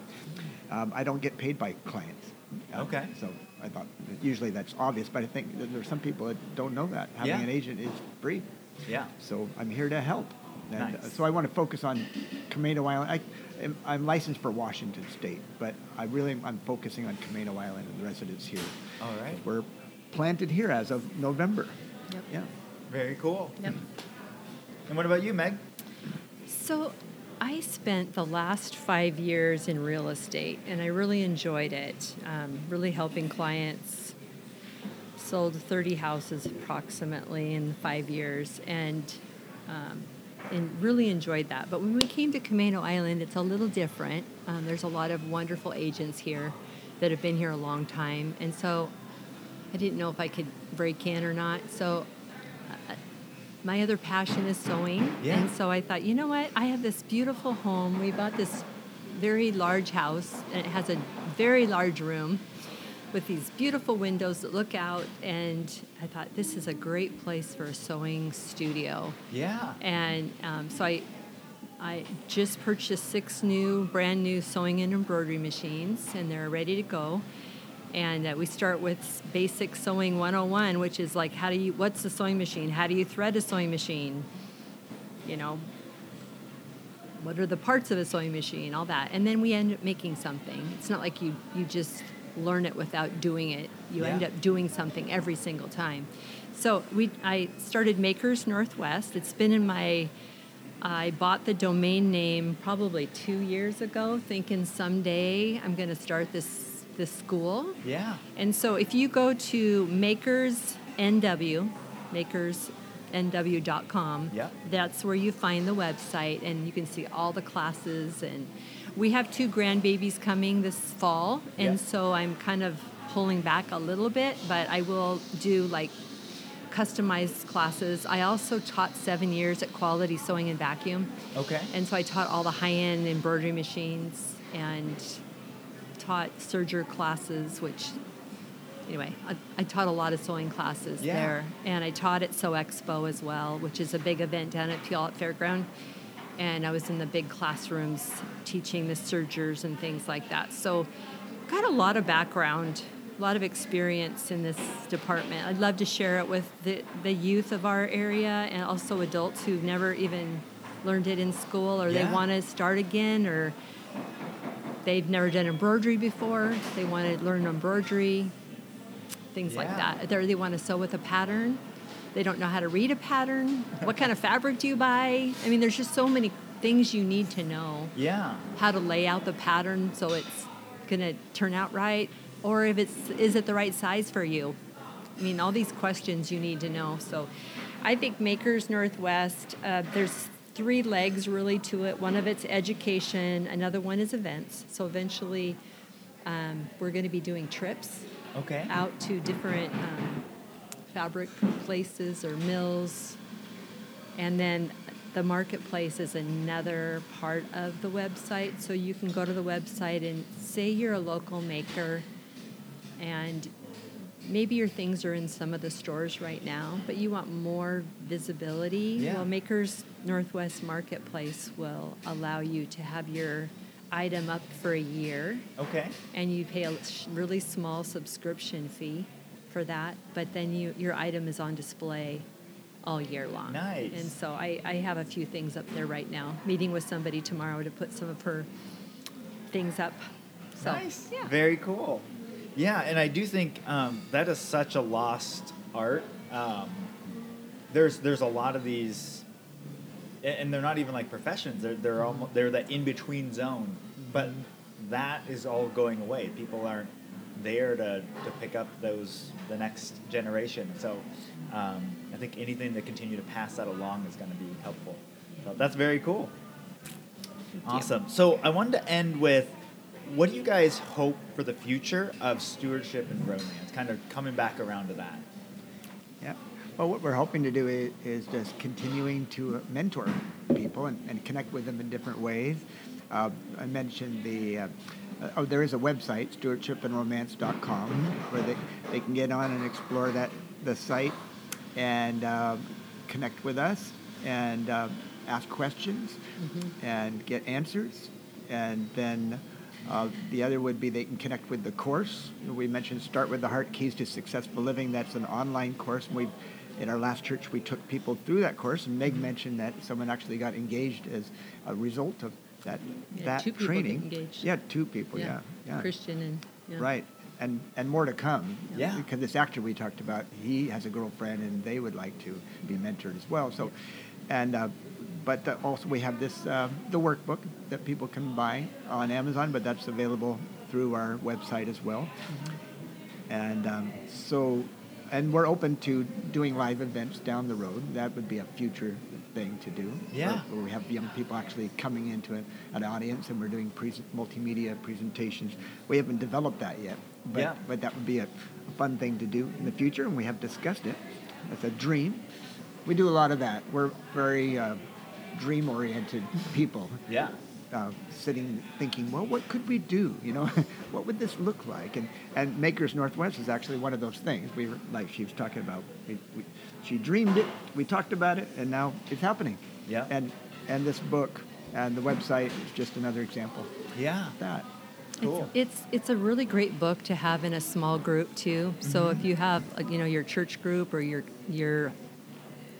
Um, I don't get paid by clients. Um, Okay. So I thought that usually that's obvious, but I think there's some people that don't know that having Yeah. an agent is free. Yeah. So I'm here to help. And uh, Nice. so I want to focus on Camano Island. I, am- I'm licensed for Washington State, but I really I'm focusing on Camano Island and the residents here. All right. We're planted here as of November. Yep. Yeah. Very cool. Yep. And what about you, Meg? So I spent the last five years in real estate and I really enjoyed it, um, really helping clients. Sold 30 houses approximately in five years and, um, and really enjoyed that. But when we came to Camano Island, it's a little different. Um, there's a lot of wonderful agents here that have been here a long time. And so I didn't know if I could break in or not. So uh, my other passion is sewing. Yeah. And so I thought, you know what? I have this beautiful home. We bought this very large house, and it has a very large room with these beautiful windows that look out. And I thought, this is a great place for a sewing studio. Yeah. And um, so I, I just purchased six new, brand new sewing and embroidery machines, and they're ready to go. And uh, we start with basic sewing 101, which is like, how do you, what's a sewing machine? How do you thread a sewing machine? You know, what are the parts of a sewing machine? All that. And then we end up making something. It's not like you, you just learn it without doing it. You end up doing something every single time. So we, I started Makers Northwest. It's been in my, I bought the domain name probably two years ago, thinking someday I'm going to start this this school. Yeah. And so if you go to Makers NW, makersnw.com, Yeah. that's where you find the website and you can see all the classes and we have two grandbabies coming this fall and Yeah. so I'm kind of pulling back a little bit, but I will do like customized classes. I also taught 7 years at Quality Sewing and Vacuum. Okay. And so I taught all the high-end embroidery machines and taught serger classes, which anyway, I, I taught a lot of sewing classes Yeah. there, and I taught at Sew Expo as well, which is a big event down at Puyallup Fairground. And I was in the big classrooms teaching the sergers and things like that. So, got a lot of background, a lot of experience in this department. I'd love to share it with the, the youth of our area and also adults who've never even learned it in school or Yeah. they want to start again or they've never done embroidery before. They want to learn embroidery, things like that. They they want to sew with a pattern. They don't know how to read a pattern. What kind of fabric do you buy? I mean, there's just so many things you need to know. Yeah. How to lay out the pattern so it's going to turn out right, or if it's is it the right size for you? I mean, all these questions you need to know. So, I think Makers Northwest. Uh, there's three legs really to it. One of it's education. Another one is events. So eventually, um, we're going to be doing trips Okay. out to different um, fabric places or mills. And then the marketplace is another part of the website. So you can go to the website and say you're a local maker and maybe your things are in some of the stores right now, but you want more visibility. Yeah. Well, Makers Northwest Marketplace will allow you to have your item up for a year Okay. and you pay a really small subscription fee for that, but then you your item is on display all year long. Nice. And so I, I have a few things up there right now. Meeting with somebody tomorrow to put some of her things up. So nice. yeah. Very cool. Yeah, and I do think um, that is such a lost art. Um, there's there's a lot of these, and they're not even like professions. They're they're almost they're that in between zone. But that is all going away. People aren't there to, to pick up those the next generation. So um, I think anything to continue to pass that along is going to be helpful. So that's very cool. Thank you. Awesome. So I wanted to end with what do you guys hope for the future of stewardship and romance? Kind of coming back around to that. Yeah. Well, what we're hoping to do is, is just continuing to mentor people and, and connect with them in different ways. Uh, I mentioned the, uh, oh, there is a website, stewardshipandromance.com, where they, they can get on and explore that the site and uh, connect with us and uh, ask questions and get answers. And then uh, the other would be they can connect with the course. We mentioned Start with the Heart Keys to Successful Living. That's an online course. We, in our last church, we took people through that course, and Meg mentioned that someone actually got engaged as a result of that Yeah, that two training. engaged. Yeah, two people. Yeah, yeah. Christian and yeah. Right. And, and more to come. Yeah. Because this actor we talked about, he has a girlfriend and they would like to be mentored as well. So, and, uh, but the, also we have this, uh, the workbook that people can buy on Amazon, but that's available through our website as well. And um, so, and we're open to doing live events down the road. That would be a future thing to do. Yeah. Where, where we have young people actually coming into an, an audience and we're doing pres multimedia presentations. We haven't developed that yet, but, Yeah. but that would be a, a fun thing to do in the future, and we have discussed it. It's a dream. We do a lot of that. We're very uh, dream oriented people Yeah. uh, sitting thinking, well, what could we do? You know, what would this look like? And and Makers Northwest is actually one of those things. We were like she was talking about. We, we, she dreamed it. We talked about it, and now it's happening. Yeah. And and this book and the website is just another example Yeah. of that. Cool. It's, it's it's a really great book to have in a small group too. So Mm-hmm. if you have uh, you know your church group or your your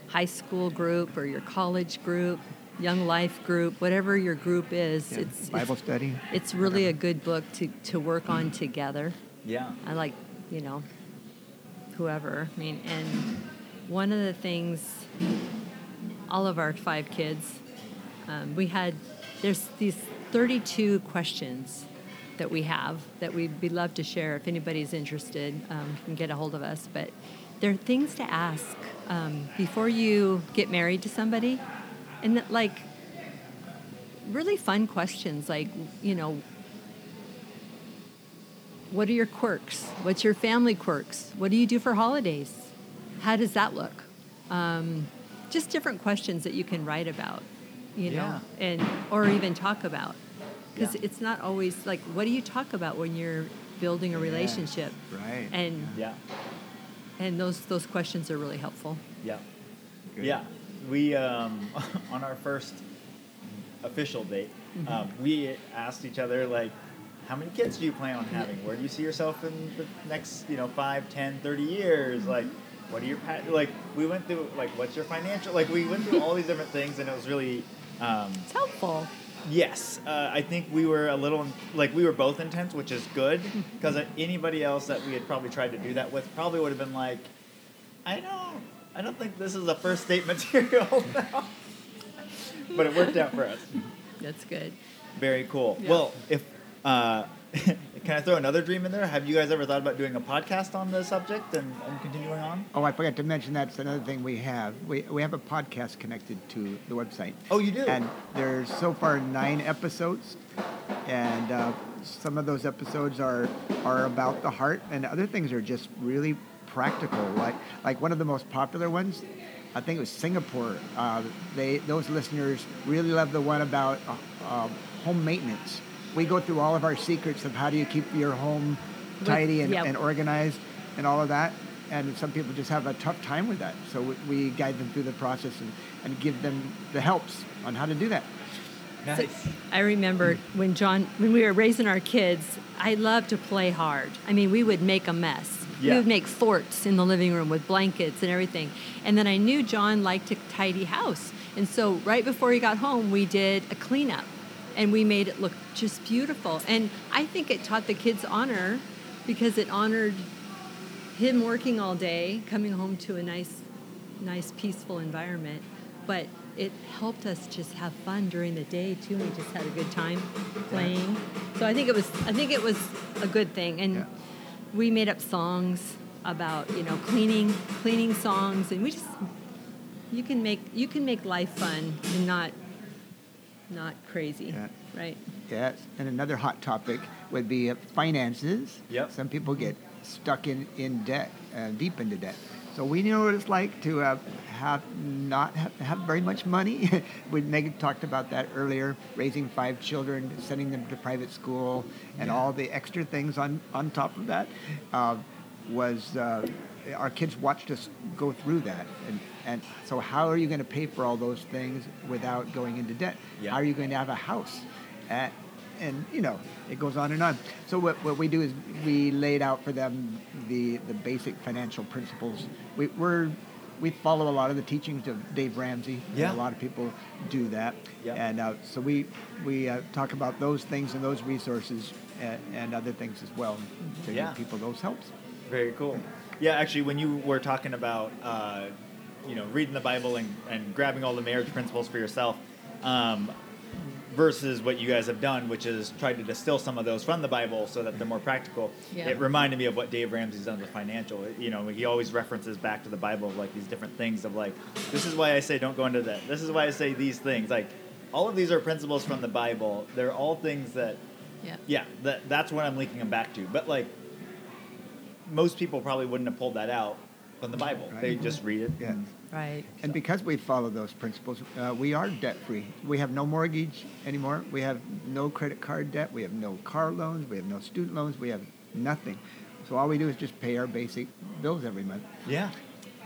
high school group or your college group, young life group, whatever your group is, Yeah, it's Bible it's, study. it's really a good book to to work on together. Yeah. I like, you know, whoever. I mean, and one of the things, all of our five kids, um, we had, there's these 32 questions that we have that we'd be love to share if anybody's interested um, can get a hold of us but there are things to ask um, before you get married to somebody and that, like really fun questions like you know what are your quirks? What's your family quirks? What do you do for holidays? How does that look? Um, just different questions that you can write about, you know, and or even talk about, because Yeah. it's not always like what do you talk about when you're building a relationship, right. and Yeah. and those those questions are really helpful. Yeah. Good. Yeah. We um, on our first official date, Mm-hmm. um, we asked each other like, how many kids do you plan on having? Where do you see yourself in the next, you know, 5, 10, 30 years? Mm-hmm. Like, what are your like? We went through like, what's your financial? Like, we went through all these different things, and it was really. Um, It's helpful. Yes, uh, I think we were a little like we were both intense, which is good because anybody else that we had probably tried to do that with probably would have been like, I don't, I don't think this is a first date material. now." but it worked out for us. That's good. Very cool. Yeah. Well, if uh, can I throw another dream in there? Have you guys ever thought about doing a podcast on the subject and, and continuing on? Oh, I forgot to mention that's another thing we have. We, we have a podcast connected to the website. Oh, you do. And there's so far nine episodes, and uh, some of those episodes are are about the heart, and other things are just really practical. Like like one of the most popular ones, I think it was Singapore. Uh, they those listeners really love the one about uh, uh, home maintenance. We go through all of our secrets of how do you keep your home tidy and, yeah. and organized and all of that. And some people just have a tough time with that. So we, we guide them through the process and, and give them the helps on how to do that. So nice. I remember when John, when we were raising our kids, I loved to play hard. I mean, we would make a mess. Yeah. We would make forts in the living room with blankets and everything. And then I knew John liked to tidy house. And so right before he got home, we did a cleanup and we made it look just beautiful. And I think it taught the kids honor because it honored him working all day, coming home to a nice, nice, peaceful environment. But it helped us just have fun during the day too. We just had a good time playing. So I think it was, I think it was a good thing. And Yeah. we made up songs about you know cleaning, cleaning songs, and we just you can make you can make life fun and not not crazy, Yeah. right? Yes, and another hot topic would be uh, finances. Yep. Some people get stuck in, in debt, uh, deep into debt. So we know what it's like to uh, have not have, have very much money. we Megan talked about that earlier, raising five children, sending them to private school, and Yeah. all the extra things on, on top of that. Uh, was uh, our kids watched us go through that, and and so how are you going to pay for all those things without going into debt? Yeah. How are you going to have a house? Uh, and you know it goes on and on. So what, what we do is we laid out for them the the basic financial principles. We, we're we follow a lot of the teachings of Dave Ramsey. Yeah. A lot of people do that. Yeah. And uh, so we we uh, talk about those things and those resources and, and other things as well to Yeah. give people those helps. Very cool. Yeah, actually, when you were talking about, uh, you know, reading the Bible and, and grabbing all the marriage principles for yourself, um, versus what you guys have done, which is try to distill some of those from the Bible so that they're more practical. Yeah. It reminded me of what Dave Ramsey's done with financial. You know, he always references back to the Bible of like these different things of like, this is why I say don't go into that. This is why I say these things. Like, all of these are principles from the Bible. They're all things that Yeah. yeah, that, that's what I'm linking them back to. But like, most people probably wouldn't have pulled that out from the Bible. They just read it. Yeah. And- Right. And because we follow those principles, uh, we are debt free. We have no mortgage anymore. We have no credit card debt. We have no car loans. We have no student loans. We have nothing. So all we do is just pay our basic bills every month Yeah.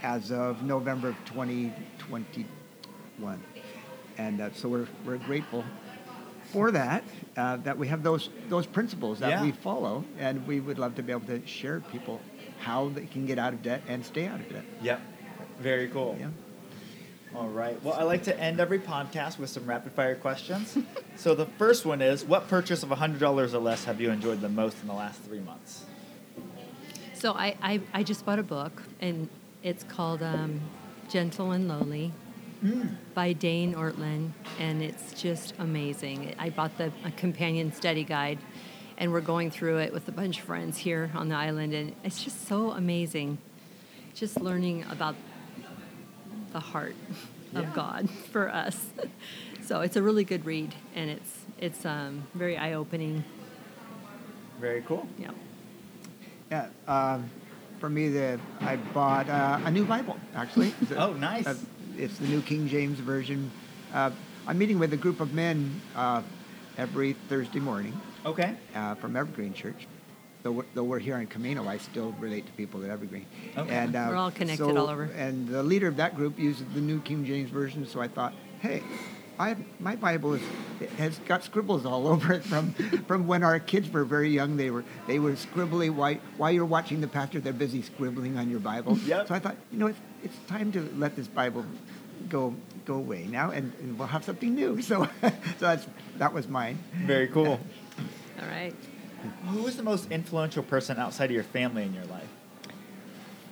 as of November of 2021. And uh, so we're, we're grateful for that, uh, that we have those, those principles that Yeah. we follow. And we would love to be able to share with people how they can get out of debt and stay out of debt. Yep. Very cool. Yeah. All right. Well, I like to end every podcast with some rapid fire questions. so the first one is What purchase of $100 or less have you enjoyed the most in the last three months? So I, I, I just bought a book, and it's called um, Gentle and Lowly by Dane Ortlund, and it's just amazing. I bought the a companion study guide, and we're going through it with a bunch of friends here on the island, and it's just so amazing. Just learning about the heart Yeah. of God for us. so it's a really good read, and it's it's um, very eye opening. Very cool. Yeah. Yeah, um, for me, the I bought uh, a new Bible actually. A- Oh, nice. uh, it's the New King James Version. Uh, I'm meeting with a group of men uh, every Thursday morning Okay. uh, from Evergreen Church. Though we're, though we're here in Camano, I still relate to people at Evergreen. Okay. And, uh, We're all connected so- all over. And the leader of that group uses the New King James Version, so I thought, hey, I, my Bible is, it has got scribbles all over it from, from when our kids were very young. They were they were scribbly while, while you're watching the pastor. They're busy scribbling on your Bible. Yep. So I thought, you know, it's, it's time to let this Bible go go away now, and, and we'll have something new. So so that's that was mine. Very cool. All right. Who is the most influential person outside of your family in your life?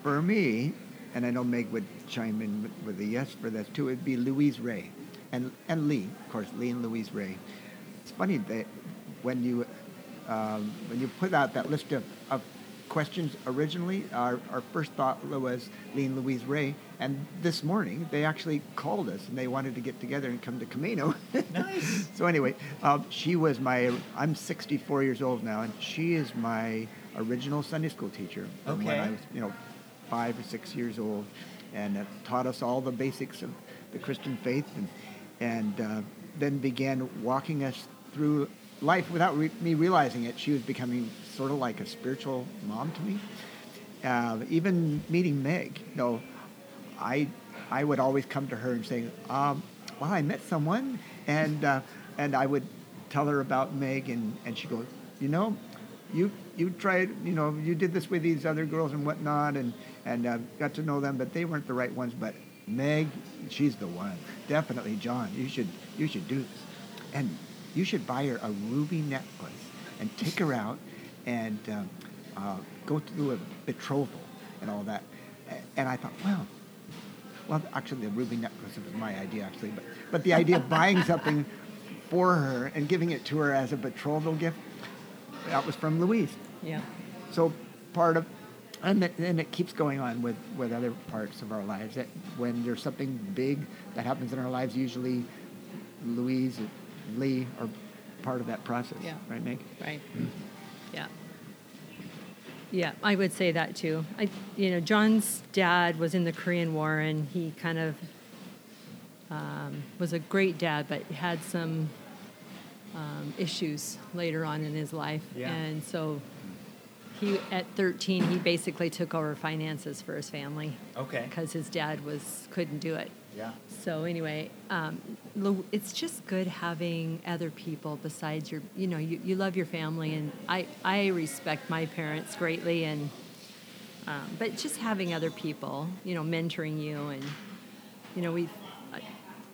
For me, and I know Meg would chime in with, a yes for this too, it'd be Louise Ray. And, and Lee, of course, Lee and Louise Ray. It's funny that when you, um, when you put out that list of, of questions originally, our, our first thought was Lee and Louise Ray. And this morning, they actually called us and they wanted to get together and come to Camano. Nice. so anyway, um, she was my, I'm 64 years old now, and she is my original Sunday school teacher. from When I was, you know, five or six years old, and uh, taught us all the basics of the Christian faith, and and uh, then began walking us through life without re- me realizing it. She was becoming sort of like a spiritual mom to me. Uh, even meeting Meg, you know, I I would always come to her and say, um, "Well, I met someone," and uh, and I would tell her about Meg, and and she goes, "You know, you you tried, you know, you did this with these other girls and whatnot, and and uh, got to know them, but they weren't the right ones. But Meg, she's the one. Definitely, John. You should you should do this, and you should buy her a ruby necklace and take her out and um, uh, go through a betrothal and all that. And I thought, well, well, actually, the ruby necklace was my idea, actually, but but the idea of buying something for her and giving it to her as a betrothal gift, that was from Louise. Yeah. So part of, and it, and it keeps going on with, with other parts of our lives. That when there's something big that happens in our lives, usually Louise and Lee are part of that process. Yeah. Right, Meg? Right. Mm-hmm. Yeah, I would say that too. I, you know, John's dad was in the Korean War, and he kind of um, was a great dad, but had some um, issues later on in his life, Yeah. and so he, at 13, he basically took over finances for his family Okay. because his dad was couldn't do it. Yeah. So anyway, um, it's just good having other people besides your, you know, you, you love your family, and I, I respect my parents greatly, and um, but just having other people, you know, mentoring you, and you know, we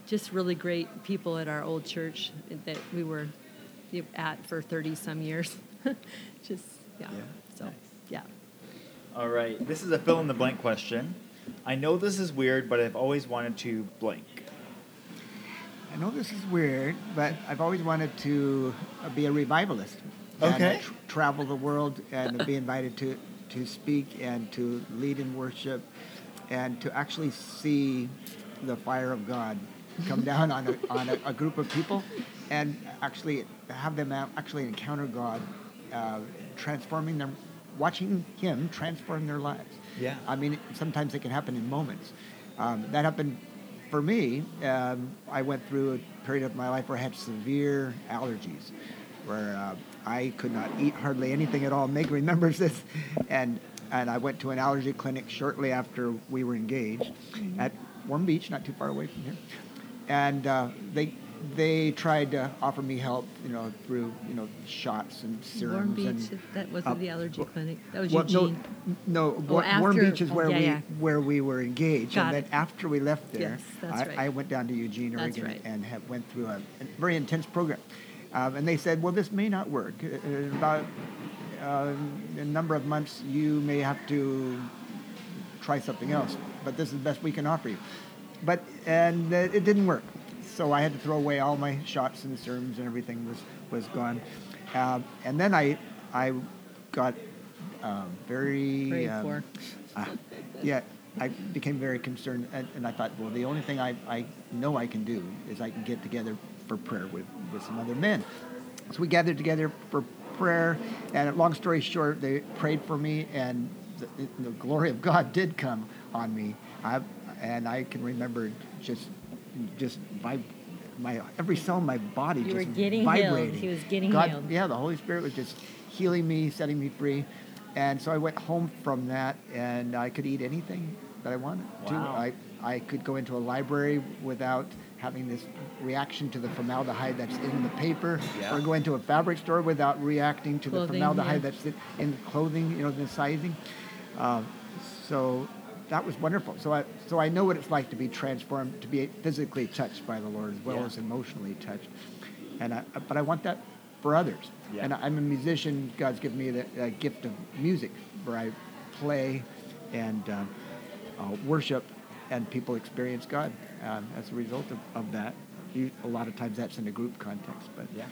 just really great people at our old church that we were at for thirty some years. just yeah. Yeah. So Nice. yeah. All right. This is a fill in the blank question. I know this is weird, but I've always wanted to blank. I know this is weird, but I've always wanted to uh, be a revivalist. And, uh, Okay. tr- travel the world and be invited to, to speak and to lead in worship and to actually see the fire of God come down on a, on a, a group of people and actually have them actually encounter God, uh, transforming them, watching Him transform their lives. Yeah. I mean, sometimes it can happen in moments. Um, that happened for me. Um, I went through a period of my life where I had severe allergies, where uh, I could not eat hardly anything at all. Meg remembers this, and and I went to an allergy clinic shortly after we were engaged at Warm Beach, not too far away from here, and uh, they they tried to offer me help, you know, through you know shots and serums Warm Beach. and that wasn't uh, the allergy clinic. That was well, Eugene. No, no Oh, Wa- Warm Beach is where yeah, we yeah. where we were engaged, Got and then after we left there, Yes, I, right. I went down to Eugene, Oregon, right. and have, went through a, a very intense program. Um, and they said, "Well, this may not work. Uh, In about uh, a number of months, you may have to try something else, but this is the best we can offer you." But and uh, it didn't work, so I had to throw away all my shots and serums, and everything was was gone. Um, and then I I got um, very um, for. uh, yeah, I became very concerned, and, and I thought, well, the only thing I, I know I can do is I can get together for prayer with, with some other men. So we gathered together for prayer, and long story short, they prayed for me, and the, the glory of God did come on me. I, and I can remember just, just vib- my every cell in my body You were just getting healed. vibrating. He was getting God, healed. Yeah, the Holy Spirit was just healing me, setting me free. And so I went home from that, and I could eat anything that I wanted to. Wow. I, I could go into a library without having this reaction to the formaldehyde that's in the paper, Yeah. or go into a fabric store without reacting to the formaldehyde yeah. that's in, in the clothing, you know, the sizing. Um, so that was wonderful. So I, so I know what it's like to be transformed, to be physically touched by the Lord as well Yeah. as emotionally touched. And I, but I want that for others. Yeah. And I'm a musician. God's given me the uh, gift of music, where I play and uh, uh, worship, and people experience God um, as a result of, of that. You, a lot of times that's in a group context, but Yeah.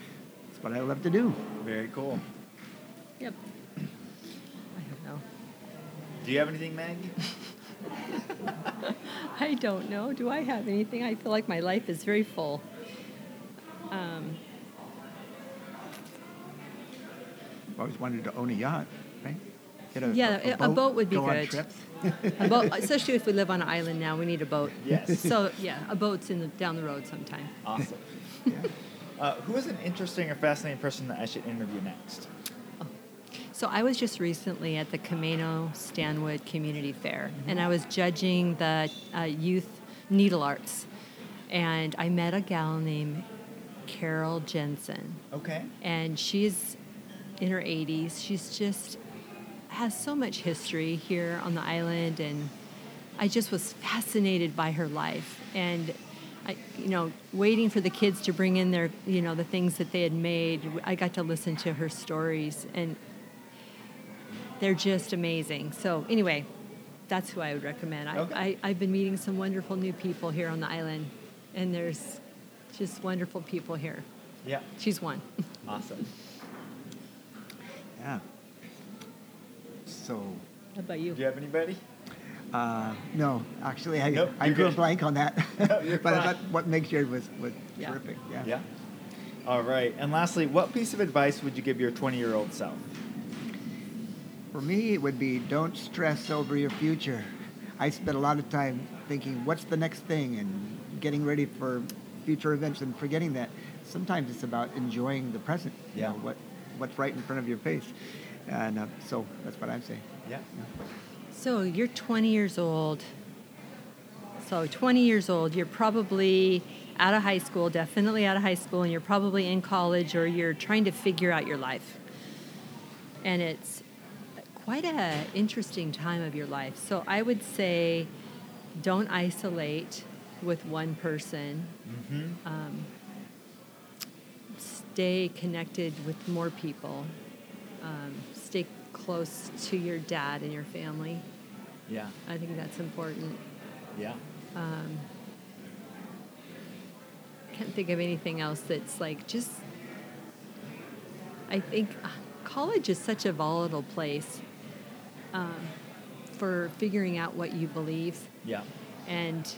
that's what I love to do. Very cool. Yep. I don't know. Do you have anything, Maggie? I don't know. Do I have anything? I feel like my life is very full. Um, I've always wanted to own a yacht, right? Get a, Yeah, a boat would be go on good. trips. a boat, especially if we live on an island now, we need a boat. Yes. So yeah, a boat's in the, down the road sometime. Awesome. yeah. Uh, who is an interesting or fascinating person that I should interview next? So I was just recently at the Camano Stanwood Community Fair, and I was judging the uh, youth needle arts, and I met a gal named Carol Jensen, Okay. and she's in her 80s. She's just has so much history here on the island, and I just was fascinated by her life. And I, you know, waiting for the kids to bring in their, you know, the things that they had made. I got to listen to her stories, and they're just amazing. So anyway, that's who I would recommend. I, Okay. I, I've been meeting some wonderful new people here on the island, and there's just wonderful people here. Yeah. She's one. Awesome. Yeah. So, How about you? Do you have anybody? uh, no, actually, I, Nope, I drew a blank on that. No, but I thought what Meg shared was, was Yeah. terrific. Yeah. Yeah. All right. And lastly, what piece of advice would you give your 20 year old self? For me, it would be don't stress over your future. I spent a lot of time thinking, what's the next thing, and getting ready for future events, and forgetting that sometimes it's about enjoying the present. You Yeah. know, what what's right in front of your face, and uh, so that's what I'm saying. Yeah. So you're 20 years old. So 20 years old, you're probably out of high school, definitely out of high school, and you're probably in college or you're trying to figure out your life. And it's quite a interesting time of your life. So I would say don't isolate with one person. Mm-hmm. Um, stay connected with more people. Um, stay close to your dad and your family. Yeah. I think that's important. Yeah. Um, can't think of anything else that's like just. I think uh, college is such a volatile place um, for figuring out what you believe, Yeah. and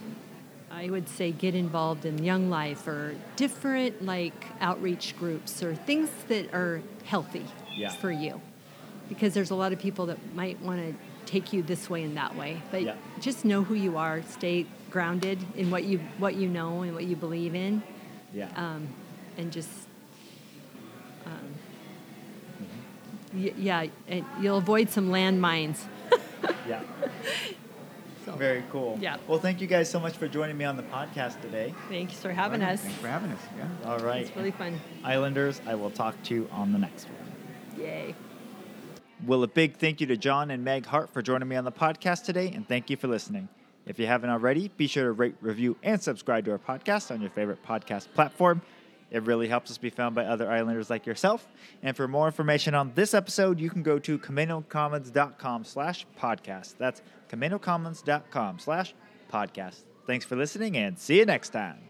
I would say get involved in Young Life or different like outreach groups or things that are healthy Yeah. for you, because there's a lot of people that might want to take you this way and that way, but Yeah. just know who you are. Stay grounded in what you what you know and what you believe in, Yeah. um, and just. Um, Mm-hmm. Y- yeah, and you'll avoid some landmines. yeah. So, Very cool. Yeah. Well, thank you guys so much for joining me on the podcast today. thanks for having Well, us. Thanks for having us. Yeah. All right. It's really fun. Islanders, I will talk to you on the next one. Yay. Well, a big thank you to John and Meg Hart for joining me on the podcast today, and thank you for listening. If you haven't already, be sure to rate, review, and subscribe to our podcast on your favorite podcast platform. It really helps us be found by other Islanders like yourself. And for more information on this episode, you can go to CamanoCommons.com slash podcast. That's CamanoCommons.com slash podcast. Thanks for listening, and see you next time.